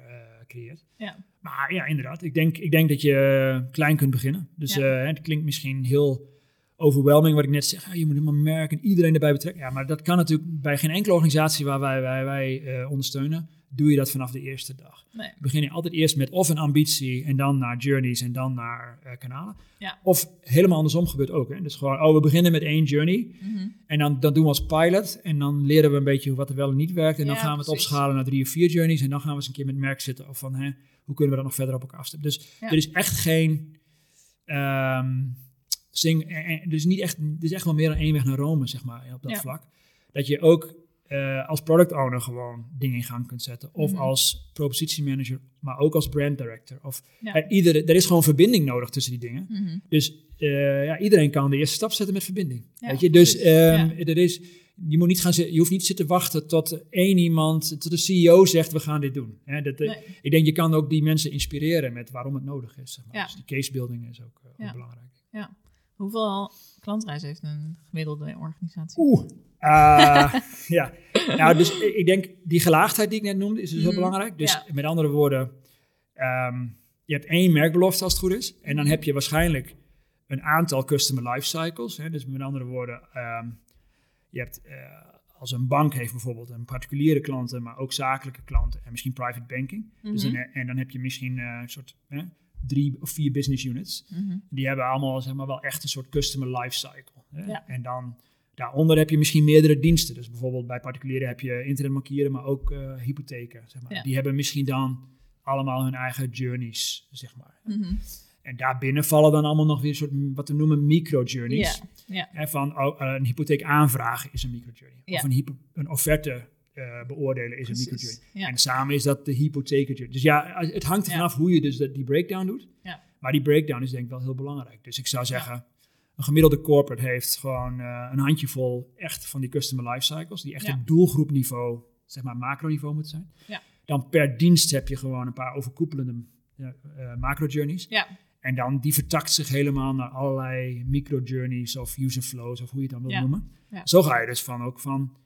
creëert. Ja. Maar ja, inderdaad. Ik denk, ik denk dat je eh, klein kunt beginnen. Dus Ja. eh, het klinkt misschien heel overwhelming wat ik net zeg. Ah, je moet helemaal merken, iedereen erbij betrekken. Ja, maar dat kan natuurlijk bij geen enkele organisatie waar wij, wij, wij eh, ondersteunen, doe je dat vanaf de eerste dag. Nee. We beginnen altijd eerst met of een ambitie en dan naar journeys en dan naar eh, kanalen. Ja. Of helemaal andersom gebeurt ook. Hè? Dus gewoon, oh, we beginnen met één journey. Mhm. En dan, dan doen we als pilot. En dan leren we een beetje wat er wel en niet werkt. En dan gaan we het precies. opschalen naar drie of vier journeys. En dan gaan we eens een keer met merk zitten. Of van, hè, hoe kunnen we dat nog verder op elkaar afstemmen. Dus Ja. er is echt geen... ehm sing, eh, eh, dus niet echt, er is echt wel meer dan één weg naar Rome, zeg maar, op dat vlak. Dat je ook eh, als product owner gewoon dingen in gang kunt zetten. Of Mhm. als propositiemanager, maar ook als brand director. Of, Ja. eh, iedere, er is gewoon verbinding nodig tussen die dingen. Mhm. Dus eh, ja, iedereen kan de eerste stap zetten met verbinding. Ja, weet je? Dus Ja. er is, je, moet niet gaan, je hoeft niet zitten wachten tot één iemand, tot de CEO zegt we gaan dit doen. Hè, dat, Nee. Ik denk je kan ook die mensen inspireren met waarom het nodig is. Zeg maar. Ja. Dus die casebuilding is ook, ook Ja. belangrijk. Hoeveel klantreizen heeft een gemiddelde organisatie? Oeh. Ah, ja, nou, dus ik denk die gelaagdheid die ik net noemde is dus heel Mhm. belangrijk. Dus Ja. met andere woorden, ehm, je hebt één merkbelofte als het goed is. En dan heb je waarschijnlijk een aantal customer life cycles. Hè? Dus met andere woorden, ehm, je hebt eh, als een bank heeft bijvoorbeeld een particuliere klanten, maar ook zakelijke klanten en misschien private banking. Dus Mhm. en dan heb je misschien eh, een soort drie of vier business units. Mhm. Die hebben allemaal zeg maar, wel echt een soort customer life cycle. Hè? Ja. En dan daaronder heb je misschien meerdere diensten. Dus bijvoorbeeld bij particulieren heb je internetbankieren, maar ook eh, hypotheken. Zeg maar. Ja. Die hebben misschien dan allemaal hun eigen journeys, zeg maar. Mhm. En daarbinnen vallen dan allemaal nog weer een soort, wat we noemen micro-journeys. Ja, ja. Hè, van oh, eh, een hypotheek aanvragen is een microjourney. Of een, hypo, een offerte eh, beoordelen is Precies. een microjourney. Ja. En samen is dat de hypotheekjourney. Dus ja, het hangt er Ja. vanaf hoe je dus die breakdown doet. Ja. Maar die breakdown is denk ik wel heel belangrijk. Dus ik zou zeggen, een gemiddelde corporate heeft gewoon eh, een handjevol echt van die customer life cycles. Die echt op doelgroepniveau, zeg maar macroniveau moeten zijn. Ja. Dan per dienst heb je gewoon een paar overkoepelende eh, macro journeys. Ja. En dan die vertakt zich helemaal naar allerlei micro journeys of user flows of hoe je het dan wil noemen. Zo ga je dus van ook van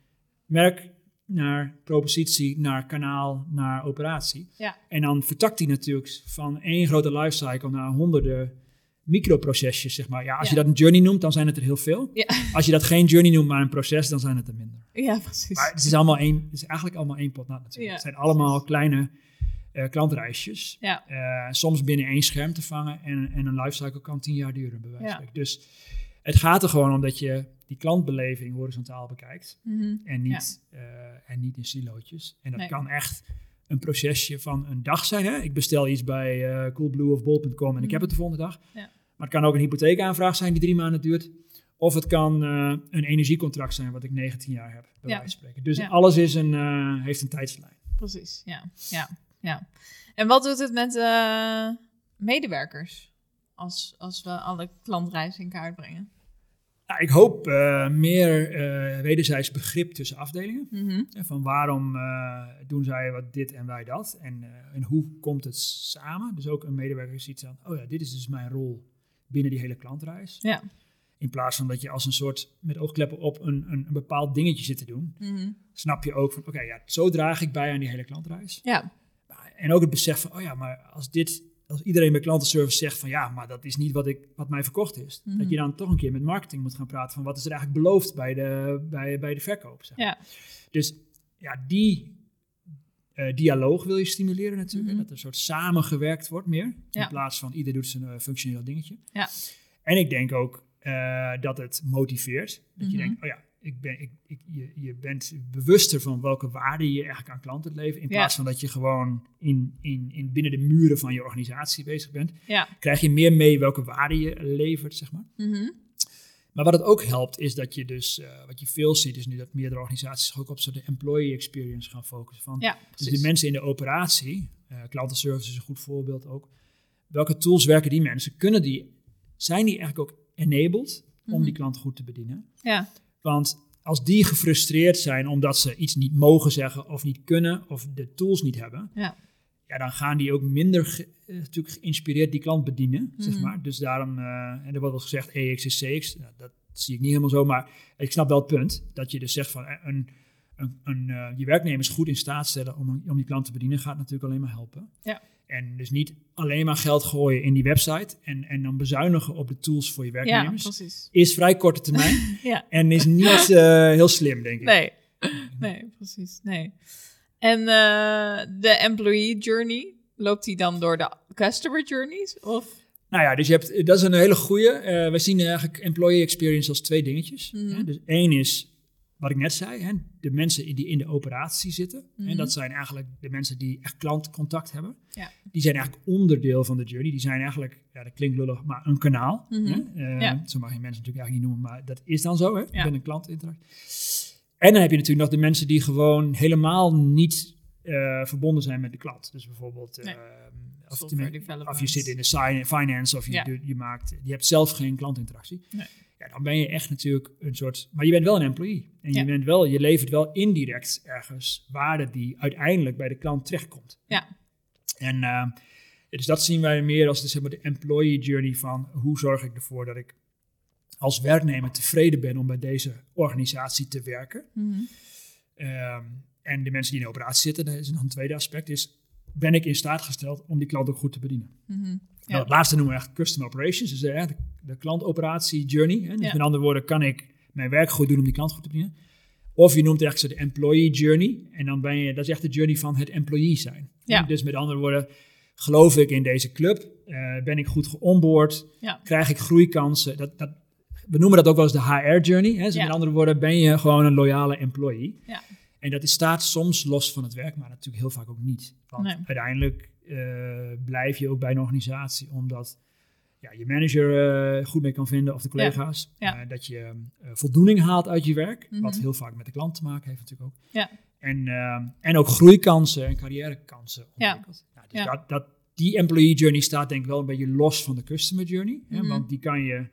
merk naar propositie, naar kanaal, naar operatie. Ja. En dan vertakt die natuurlijk van één grote lifecycle naar honderden microprocesjes, zeg maar. Ja, als Ja. je dat een journey noemt, dan zijn het er heel veel. Ja. Als je dat geen journey noemt, maar een proces, dan zijn het er minder. Ja, precies. Maar het is, allemaal één, het is eigenlijk allemaal één pot nat natuurlijk. Ja, het zijn allemaal kleine eh, klantreisjes. Ja. Eh, soms binnen één scherm te vangen en, en een lifecycle kan tien jaar duren, bij wijze van. Dus het gaat er gewoon om dat je die klantbeleving horizontaal bekijkt Mhm. en niet, eh, en niet in silootjes. En dat Nee. kan echt een procesje van een dag zijn. Hè? Ik bestel iets bij eh, Coolblue of Bol.com en ik heb het de volgende dag. Mhm. Ja. Maar het kan ook een hypotheekaanvraag zijn die drie maanden duurt. Of het kan eh, een energiecontract zijn wat ik 19 jaar heb, bij Ja. wijze van spreken. Dus alles is een, heeft een tijdslijn. Precies, ja. ja. ja. En wat doet het met medewerkers als, als we alle klantreizen in kaart brengen? Nou, ik hoop eh, meer eh, wederzijds begrip tussen afdelingen. Mhm. Van waarom eh, doen zij wat dit en wij dat? En, en hoe komt het samen? Dus ook een medewerker ziet dan, oh ja, dit is dus mijn rol binnen die hele klantreis. Ja. In plaats van dat je als een soort met oogkleppen op een, een, een bepaald dingetje zit te doen, Mhm. snap je ook van, oké, ja, zo draag ik bij aan die hele klantreis. Ja, En ook het besef van, oh ja, maar als dit, als iedereen bij klantenservice zegt van, ja, maar dat is niet wat, ik, wat mij verkocht is. Mhm. Dat je dan toch een keer met marketing moet gaan praten van, wat is er eigenlijk beloofd bij de, bij, bij de verkoop. Zeg. ja. Dus ja, die eh, dialoog wil je stimuleren natuurlijk. Mhm. Dat er een soort samengewerkt wordt meer. Ja. In plaats van ieder doet zijn eh, functioneel dingetje. Ja. En ik denk ook eh, dat het motiveert. Dat je Mhm. denkt, oh ja, ik ben, ik, ik, je, je bent bewuster van welke waarde je eigenlijk aan klanten levert. In Ja. plaats van dat je gewoon in, in, in binnen de muren van je organisatie bezig bent. Ja. Krijg je meer mee welke waarde je levert, zeg maar. Mhm. Maar wat het ook helpt, is dat je dus, eh, wat je veel ziet, is nu dat meerdere organisaties zich ook op zo de employee experience gaan focussen. Van, Ja, dus de mensen in de operatie, eh klantenservice is een goed voorbeeld ook. Welke tools werken die mensen? Kunnen die, zijn die eigenlijk ook enabled om Mhm. die klant goed te bedienen? Ja, Want als die gefrustreerd zijn omdat ze iets niet mogen zeggen of niet kunnen of de tools niet hebben, ja. ja, dan gaan die ook minder ge- eh, natuurlijk geïnspireerd die klant bedienen, zeg Mhm. maar. Dus daarom, eh, en er wordt wel gezegd EX is CX, nou, dat zie ik niet helemaal zo, maar ik snap wel het punt, dat je dus zegt van eh, een, een, een, je werknemers goed in staat stellen om, om die klant te bedienen, gaat natuurlijk alleen maar helpen. Ja. En dus niet alleen maar geld gooien in die website en, en dan bezuinigen op de tools voor je ja, werknemers, precies. is vrij korte termijn Ja. en is niet eh, heel slim, denk ik. Nee, nee, precies. Nee. En eh, de employee journey, loopt die dan door de customer journeys? Of? Nou ja, dus je hebt, dat is een hele goede. Eh we zien eigenlijk employee experience als twee dingetjes. Hè. Dus één is, wat ik net zei, hè, de mensen die in de operatie zitten. Mhm. En dat zijn eigenlijk de mensen die echt klantcontact hebben. Ja. Die zijn eigenlijk onderdeel van de journey. Die zijn eigenlijk, ja, dat klinkt lullig, maar een kanaal. Mhm. hè. Eh, Ja. Zo mag je mensen natuurlijk eigenlijk niet noemen, maar dat is dan zo. Hè? Ja. Bent een klantinteractie. En dan heb je natuurlijk nog de mensen die gewoon helemaal niet eh, verbonden zijn met de klant. Dus bijvoorbeeld... eh, Nee. of, of je zit in de finance of je, je maakt, je hebt zelf geen klantinteractie. Nee. Ja, dan ben je echt natuurlijk een soort, maar je bent wel een employee. En Ja. je bent wel, je levert wel indirect ergens waarde die uiteindelijk bij de klant terechtkomt. Ja. En eh, dus dat zien wij meer als de, zeg maar, de employee journey van hoe zorg ik ervoor dat ik als werknemer tevreden ben om bij deze organisatie te werken. Mhm. Ehm, en de mensen die in de operatie zitten, dat is nog een tweede aspect, is ben ik in staat gesteld om die klant ook goed te bedienen. Mhm. Nou, het laatste noemen we echt customer operations, dus eh, de, de klantoperatie journey. Hè? Dus met andere woorden, kan ik mijn werk goed doen om die klant goed te bedienen? Of je noemt echt zo de employee journey. En dan ben je, dat is echt de journey van het employee zijn. Ja. Dus met andere woorden, geloof ik in deze club? Eh, ben ik goed geonboard? Ja. Krijg ik groeikansen? Dat, dat, we noemen dat ook wel eens de HR journey. Hè? Dus Ja. met andere woorden, ben je gewoon een loyale employee? Ja. En dat staat soms los van het werk, maar natuurlijk heel vaak ook niet. Want Nee. uiteindelijk blijf je ook bij een organisatie omdat ja, je manager eh, goed mee kan vinden of de collega's. Ja. Eh, dat je eh, voldoening haalt uit je werk, Mhm. wat heel vaak met de klant te maken heeft natuurlijk ook. Ja. En, eh, en ook groeikansen en carrièrekansen Ja. ontwikkelt. Nou, dus dat, dat, die employee journey staat denk ik wel een beetje los van de customer journey. Hè, Mhm. want die kan je,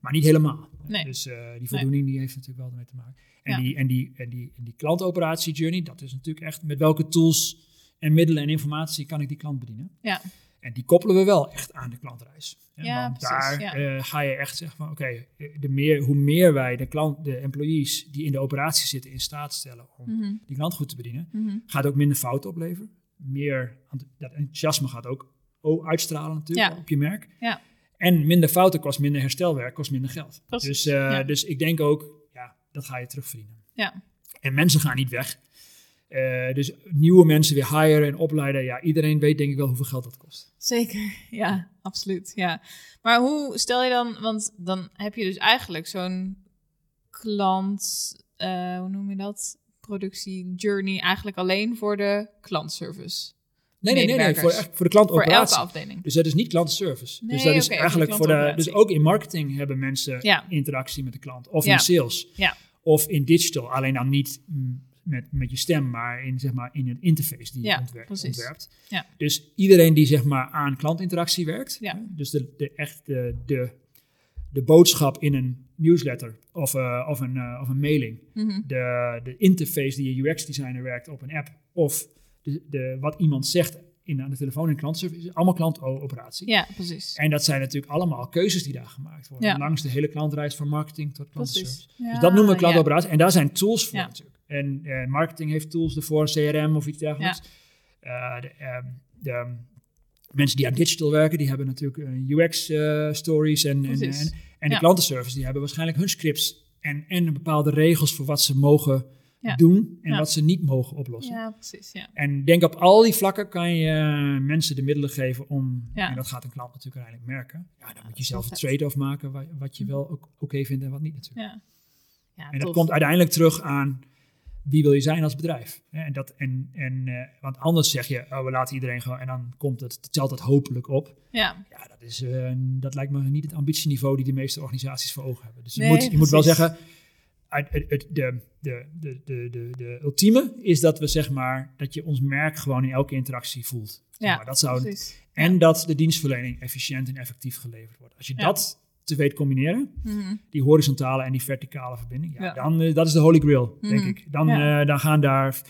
maar niet helemaal. Nee. Dus eh, die voldoening die heeft natuurlijk wel ermee te maken. En, die, en, die, en, die, en die klantoperatie journey, dat is natuurlijk echt met welke tools en middelen en informatie kan ik die klant bedienen. Ja. En die koppelen we wel echt aan de klantreis. Hè, Ja, Want precies, daar ja. eh, ga je echt zeggen van oké, de meer, hoe meer wij de klant, de employees die in de operatie zitten in staat stellen om Mhm, die klant goed te bedienen, mhm. gaat ook minder fouten opleveren. Meer, dat enthousiasme gaat ook o- uitstralen natuurlijk Ja. op je merk. Ja. En minder fouten kost minder herstelwerk, kost minder geld. Precies, Dus, eh, dus ik denk ook, ja, dat ga je terugverdienen. Ja. En mensen gaan niet weg. Eh, dus nieuwe mensen weer hiren en opleiden. Ja, iedereen weet denk ik wel hoeveel geld dat kost. Zeker, ja, absoluut. Ja. Maar hoe stel je dan, want dan heb je dus eigenlijk zo'n klant, eh, hoe noem je dat? Productie journey eigenlijk alleen voor de klantservice. Nee, nee, nee, nee voor, echt voor de Voor elke klantoperatie. afdeling. Dus dat is niet klantservice. Nee, dus dat is oké, eigenlijk voor de. Dus klantoperatie. ook in marketing hebben mensen Ja. interactie met de klant. Of Ja. in sales. Ja. Of in digital. Alleen dan niet mm, met, met je stem, maar in, zeg maar, in een interface die Ja, je ontwerpt. Ja. Dus iedereen die zeg maar aan klantinteractie werkt. Ja. Dus de, de, echt de, de, de boodschap in een newsletter of, eh, of, een, eh, of een mailing. Mhm. De, de interface die een UX-designer werkt op een app. Of de, de, wat iemand zegt in, aan de telefoon in klantservice. allemaal klantoperatie. Ja, precies. En dat zijn natuurlijk allemaal keuzes die daar gemaakt worden. Ja. Langs de hele klantreis van marketing tot klantenservice. Dus dat noemen we Ja, klantoperatie. En daar zijn tools voor Ja. natuurlijk. En eh, marketing heeft tools ervoor, CRM of iets dergelijks. Eh, de, ehm, de mensen die aan digital werken, die hebben natuurlijk UX-stories. en, en, en, en de Ja. klantenservice, die hebben waarschijnlijk hun scripts. En, en bepaalde regels voor wat ze mogen Ja. doen en Ja. wat ze niet mogen oplossen. Ja, precies. Ja. En denk op al die vlakken kan je eh, mensen de middelen geven om, Ja. en dat gaat een klant natuurlijk uiteindelijk merken. Ja, dan moet je zelf een trade-off maken wa- wat je wel ook oké vindt en wat niet natuurlijk. Ja. Ja, En dat tof. komt uiteindelijk terug aan wie wil je zijn als bedrijf. En dat, en, en, eh, want anders zeg je, oh, we laten iedereen gewoon en dan komt het, telt het hopelijk op. Ja, Ja, dat, is, eh, dat lijkt me niet het ambitieniveau die de meeste organisaties voor ogen hebben. Dus je, moet, je moet wel zeggen, uit, het, het- de, de, de, de, de, de ultieme is dat we zeg maar, dat je ons merk gewoon in elke interactie voelt. Ja maar, dat zou, precies. en dat de dienstverlening efficiënt en effectief geleverd wordt. Als je Ja. dat te weet combineren, Mhm. die horizontale en die verticale verbinding, ja, Ja. dan eh, dat is de holy grail, denk Mhm. ik. Dan, Ja. eh, dan gaan daar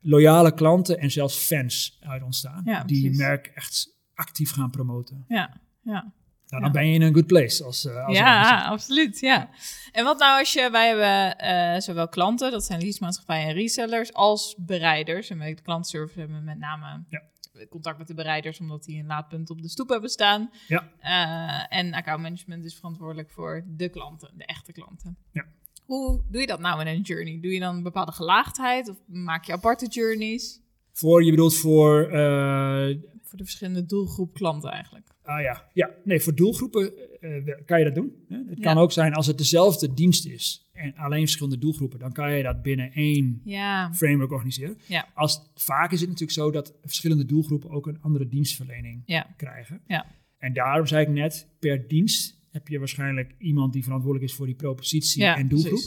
loyale klanten en zelfs fans uit ontstaan, Ja, die precies. merk echt actief gaan promoten. Ja, ja. Nou, dan ben je in een good place als, eh als ja, absoluut. Ja. En wat nou als je, wij hebben zowel klanten, dat zijn leasemaatschappijen en resellers, als bereiders. En de klantservice hebben we met name Ja. Contact met de bereiders, omdat die een laadpunt op de stoep hebben staan. Ja. Eh, en accountmanagement is verantwoordelijk voor de klanten, de echte klanten. Ja. Hoe doe je dat nou in een journey? Doe je dan een bepaalde gelaagdheid of maak je aparte journeys? Voor, je bedoelt voor, eh, Voor de verschillende doelgroep klanten eigenlijk. ah ja, ja, nee, voor doelgroepen eh, kan je dat doen. Hè? Het kan Ja. ook zijn als het dezelfde dienst is en alleen verschillende doelgroepen, dan kan je dat binnen één Ja, framework organiseren. Ja. Als, vaak is het natuurlijk zo dat verschillende doelgroepen ook een andere dienstverlening krijgen. Ja. En daarom zei ik net, per dienst heb je waarschijnlijk iemand die verantwoordelijk is voor die propositie ja en doelgroep.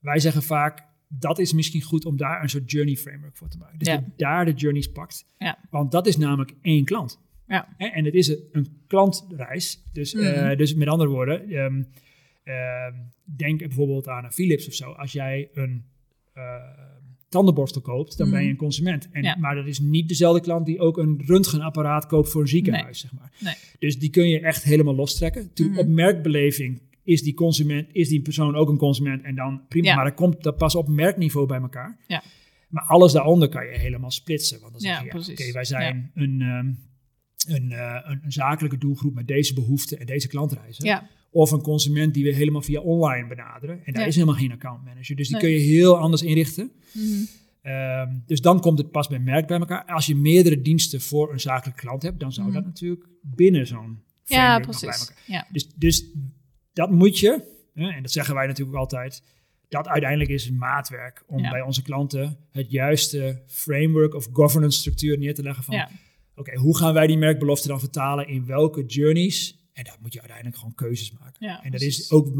Wij zeggen vaak, dat is misschien goed om daar een soort journey framework voor te maken. Dus Ja. dat je daar de journeys pakt. Ja. Want dat is namelijk één klant. Ja. En het is een- klantreis. Dus, Mhm. eh, dus met andere woorden, ehm, ehm, denk bijvoorbeeld aan een Philips of zo. Als jij een eh, tandenborstel koopt, dan ben je Mhm. een consument. En, Ja. Maar dat is niet dezelfde klant die ook een röntgenapparaat koopt voor een ziekenhuis, zeg maar. Nee. Dus die kun je echt helemaal lostrekken. Toen Mhm. Op merkbeleving is die consument, is die persoon ook een consument en dan prima. Ja. Maar dat komt dat pas op merkniveau bij elkaar. Ja. Maar alles daaronder kan je helemaal splitsen. Want dan zeg je, ja, precies. oké, wij zijn een, ehm, een, eh, een, een zakelijke doelgroep met deze behoeften en deze klantreizen. Of een consument die we helemaal via online benaderen. En daar is helemaal geen account manager. Dus die Nee. kun je heel anders inrichten. Mhm. Ehm, dus dan komt het pas bij merk bij elkaar. Als je meerdere diensten voor een zakelijke klant hebt, dan zou Mhm. dat natuurlijk binnen zo'n ja nog bij precies. elkaar. Ja. Dus, dus dat moet je, en dat zeggen wij natuurlijk altijd, dat uiteindelijk is maatwerk om Ja. bij onze klanten het juiste framework of governance structuur neer te leggen van, Ja. oké, hoe gaan wij die merkbelofte dan vertalen in welke journeys? En daar moet je uiteindelijk gewoon keuzes maken. Ja, en dat precies. is ook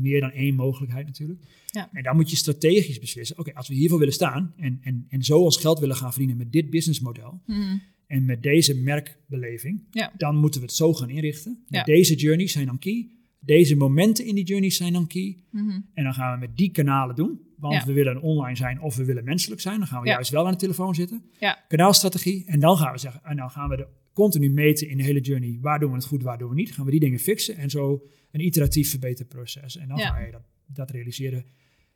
meer dan één mogelijkheid natuurlijk. Ja. En dan moet je strategisch beslissen, oké, als we hiervoor willen staan en, en, en zo ons geld willen gaan verdienen met dit businessmodel, Mhm. en met deze merkbeleving, Ja. dan moeten we het zo gaan inrichten. Met Ja. Deze journeys zijn dan key. Deze momenten in die journeys zijn dan key. Mhm. En dan gaan we met die kanalen doen. Want Ja. we willen online zijn of we willen menselijk zijn. Dan gaan we Ja. juist wel aan de telefoon zitten. Ja. Kanaalstrategie. En dan gaan we zeggen, en dan gaan we de continu meten in de hele journey. Waar doen we het goed, waar doen we niet? Gaan we die dingen fixen? En zo een iteratief verbeterproces. En dan Ja. ga je dat, dat realiseren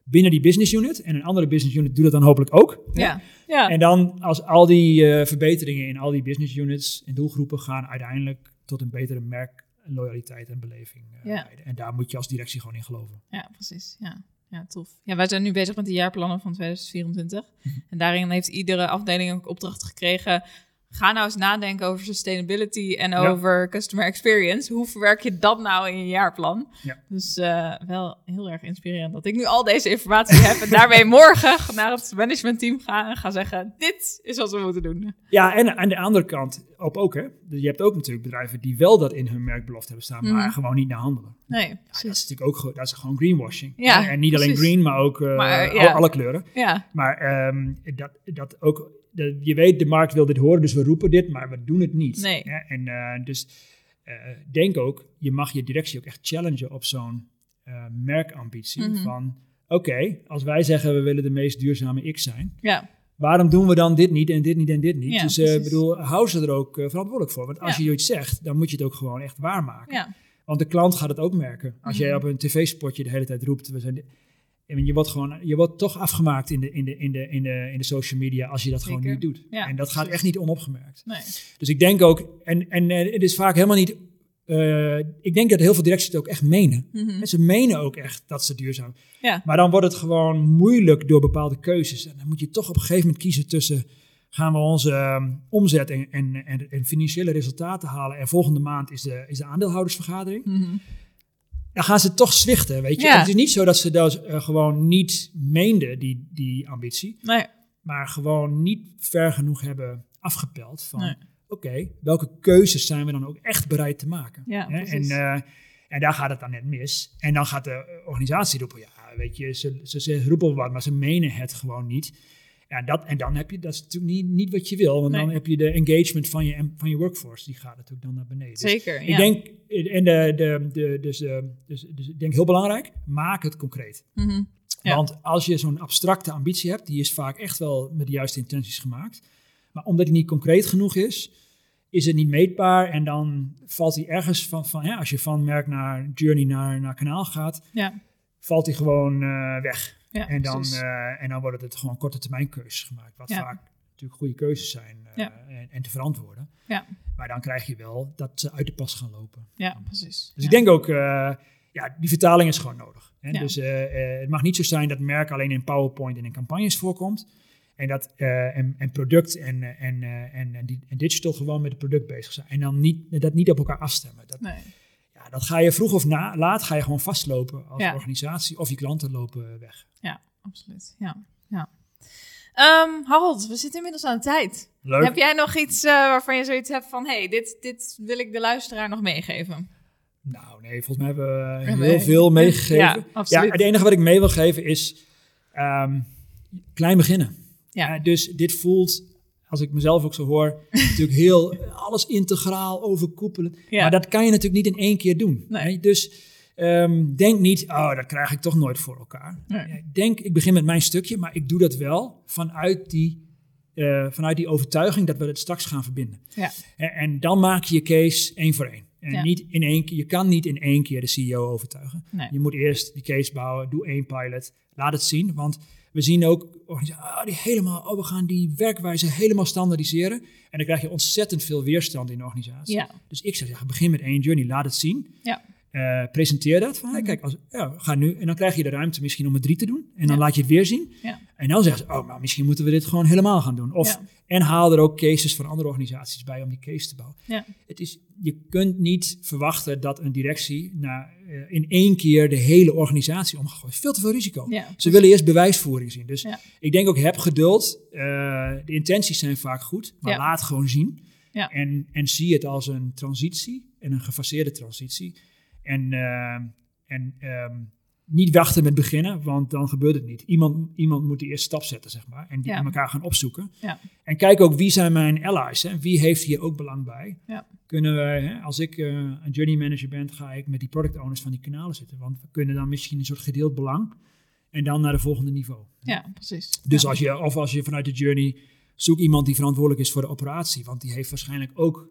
binnen die business unit. En een andere business unit doet dat dan hopelijk ook. Ja. Ja. En dan als al die eh, verbeteringen in al die business units en doelgroepen gaan uiteindelijk tot een betere merk, loyaliteit en beleving eh, Ja. En daar moet je als directie gewoon in geloven. Ja, precies. Ja. ja, tof. Ja, wij zijn nu bezig met de jaarplannen van 2024. Mhm. En daarin heeft iedere afdeling ook opdracht gekregen. Ga nou eens nadenken over sustainability en Ja. over customer experience. Hoe verwerk je dat nou in je jaarplan? Ja. Dus eh, wel heel erg inspirerend dat ik nu al deze informatie heb. En daarmee morgen naar het managementteam ga en ga zeggen: Dit is wat we moeten doen. Ja, en aan de andere kant op ook, hè. Je hebt ook natuurlijk bedrijven die wel dat in hun merkbelofte hebben staan, maar Mhm. gewoon niet naar handelen. Nee, Ja, dat is natuurlijk ook, dat is gewoon greenwashing. Ja, en niet alleen green, maar ook eh, Maar, alle, kleuren. Ja, Maar ehm, dat, dat ook, de, je weet, de markt wil dit horen, dus we roepen dit, maar we doen het niet. Nee. En eh, dus eh, denk ook, je mag je directie ook echt challengen op zo'n eh, merkambitie. Mhm. Van, oké, als wij zeggen we willen de meest duurzame X zijn, ja, waarom doen we dan dit niet en dit niet en dit niet? Ja, dus ik bedoel, hou ze er ook verantwoordelijk voor. Want als Ja. je iets zegt, dan moet je het ook gewoon echt waarmaken. ja. Want de klant gaat het ook merken. Als jij Mhm. op een tv-spotje de hele tijd roept, we zijn je wordt gewoon, je wordt toch afgemaakt in de, in de, in de, in de, in de social media als je dat gewoon niet doet. Ja, en dat gaat echt niet onopgemerkt. Nee. Dus ik denk ook, en, en eh, het is vaak helemaal niet, eh, ik denk dat heel veel directies het ook echt menen. Mhm. En ze menen ook echt dat ze duurzaam Ja. Maar dan wordt het gewoon moeilijk door bepaalde keuzes. En dan moet je toch op een gegeven moment kiezen tussen... gaan we onze ehm, omzet en, en, en, en financiële resultaten halen... en volgende maand is de, is de aandeelhoudersvergadering. Mhm. Dan gaan ze toch zwichten, weet je. Ja. Het is niet zo dat ze dat eh, gewoon niet meenden, die, die ambitie... Nee. maar gewoon niet ver genoeg hebben afgepeld van... Nee. oké, welke keuzes zijn we dan ook echt bereid te maken? Ja, Hè? en, eh, en daar gaat het dan net mis. En dan gaat de organisatie roepen, ja, weet je, ze, ze, ze roepen wat, maar ze menen het gewoon niet. Ja, dat, en dan heb je, dat is natuurlijk niet, niet wat je wil, want Nee. dan heb je de engagement van je, van je workforce, die gaat natuurlijk dan naar beneden. Dus Zeker. ik denk, en de, de, de, dus, eh, dus, dus ik denk heel belangrijk, maak het concreet. Mhm. Ja. Want als je zo'n abstracte ambitie hebt, die is vaak echt wel met de juiste intenties gemaakt. Maar omdat die niet concreet genoeg is, is het niet meetbaar. En dan valt hij ergens van, van ja, als je van merk naar journey naar, naar kanaal gaat, Ja. valt hij gewoon eh, weg. Ja, en, dan, eh, en dan worden het gewoon korte termijn keuzes gemaakt. Wat Ja. vaak natuurlijk goede keuzes zijn eh, Ja. en, en te verantwoorden. Ja. Maar dan krijg je wel dat ze uit de pas gaan lopen. ja, precies. Dus ik denk ook, eh, ja, die vertaling is gewoon nodig. Hè? Dus het mag niet zo zijn dat merk alleen in PowerPoint en in campagnes voorkomt. En dat en, en product en, en, en, en, en digital gewoon met het product bezig zijn. En dan niet, dat niet op elkaar afstemmen. Dat, Nee. Ja, dat ga je vroeg of na, laat ga je gewoon vastlopen als Ja. organisatie. Of je klanten lopen weg. Ja, absoluut. Ja. ja. Ehm, Harold, we zitten inmiddels aan de tijd. Leuk. Heb jij nog iets eh, waarvan je zoiets hebt van... hey, dit, dit wil ik de luisteraar nog meegeven? Nou nee, volgens mij hebben we heel veel meegegeven. Ja, absoluut. het enige wat ik mee wil geven is ehm, klein beginnen. Ja. Ja, dus dit voelt, als ik mezelf ook zo hoor, natuurlijk heel alles integraal, overkoepelend. Ja. Maar dat kan je natuurlijk niet in één keer doen. Nee. hè. Dus ehm, denk niet, oh, dat krijg ik toch nooit voor elkaar. Nee. Denk, ik begin met mijn stukje, maar ik doe dat wel vanuit die, eh, vanuit die overtuiging dat we het straks gaan verbinden. Ja. En, en dan maak je je case één voor één. En Ja. niet in één keer, je kan niet in één keer de CEO overtuigen. Nee. Je moet eerst die case bouwen, doe één pilot, laat het zien. Want we zien ook organisaties ah, die helemaal, oh, we gaan die werkwijze helemaal standaardiseren. En dan krijg je ontzettend veel weerstand in de organisatie. Ja. Dus ik zou zeggen, begin met één journey, laat het zien. Ja. Eh, presenteer dat. Van, hey, Mhm. kijk, als, ja, gaan nu. En dan krijg je de ruimte misschien om er drie te doen. En dan Ja. laat je het weer zien. Ja. En dan zeggen ze, oh, maar misschien moeten we dit gewoon helemaal gaan doen. Of. En haal er ook cases van andere organisaties bij om die case te bouwen. Ja. Het is, je kunt niet verwachten dat een directie na, eh, in één keer de hele organisatie omgegooid. Veel te veel risico. Ze willen eerst bewijsvoering zien. Dus ik denk ook, heb geduld. Eh, de intenties zijn vaak goed, maar laat gewoon zien. Ja. En, en zie het als een transitie en een gefaseerde transitie. En, eh, en ehm, niet wachten met beginnen, want dan gebeurt het niet. Iemand, iemand moet de eerste stap zetten, zeg maar. En die Ja. elkaar gaan opzoeken. Ja. En kijk ook wie zijn mijn allies. Hè? Wie heeft hier ook belang bij? Ja. Kunnen we, hè, als ik eh, een journey manager ben, ga ik met die product owners van die kanalen zitten. Want we kunnen dan misschien een soort gedeeld belang. En dan naar de volgende niveau. Ja, precies. Dus als je, of als je vanuit de journey zoek iemand die verantwoordelijk is voor de operatie. Want die heeft waarschijnlijk ook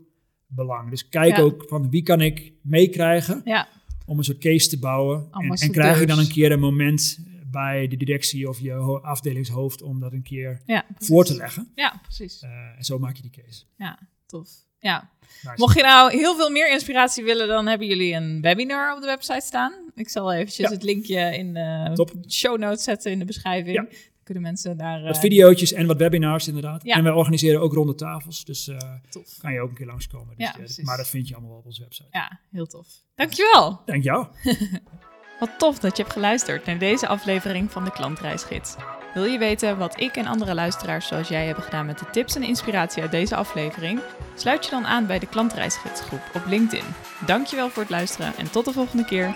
belang. Dus kijk Ja. ook van wie kan ik meekrijgen Ja, om een soort case te bouwen. En, en krijg ik dan een keer een moment bij de directie of je ho- afdelingshoofd om dat een keer ja, voor te leggen. Ja, precies. Eh, en zo maak je die case. Ja, tof. Ja. Nice. Mocht je nou heel veel meer inspiratie willen, dan hebben jullie een webinar op de website staan. Ik zal eventjes Ja. het linkje in de Top. show notes zetten in de beschrijving. Ja. Kunnen mensen daar... Wat eh, videootjes en wat webinars inderdaad. Ja. En wij organiseren ook ronde tafels, dus eh, Tof. kan je ook een keer langskomen. Dus, Ja, eh, precies. maar dat vind je allemaal op onze website. Ja, heel tof. Dankjewel. Dank jou. Wat tof dat je hebt geluisterd naar deze aflevering van de Klantreisgids. Wil je weten wat ik en andere luisteraars zoals jij hebben gedaan met de tips en inspiratie uit deze aflevering? Sluit je dan aan bij de Klantreisgidsgroep op LinkedIn. Dankjewel voor het luisteren en tot de volgende keer.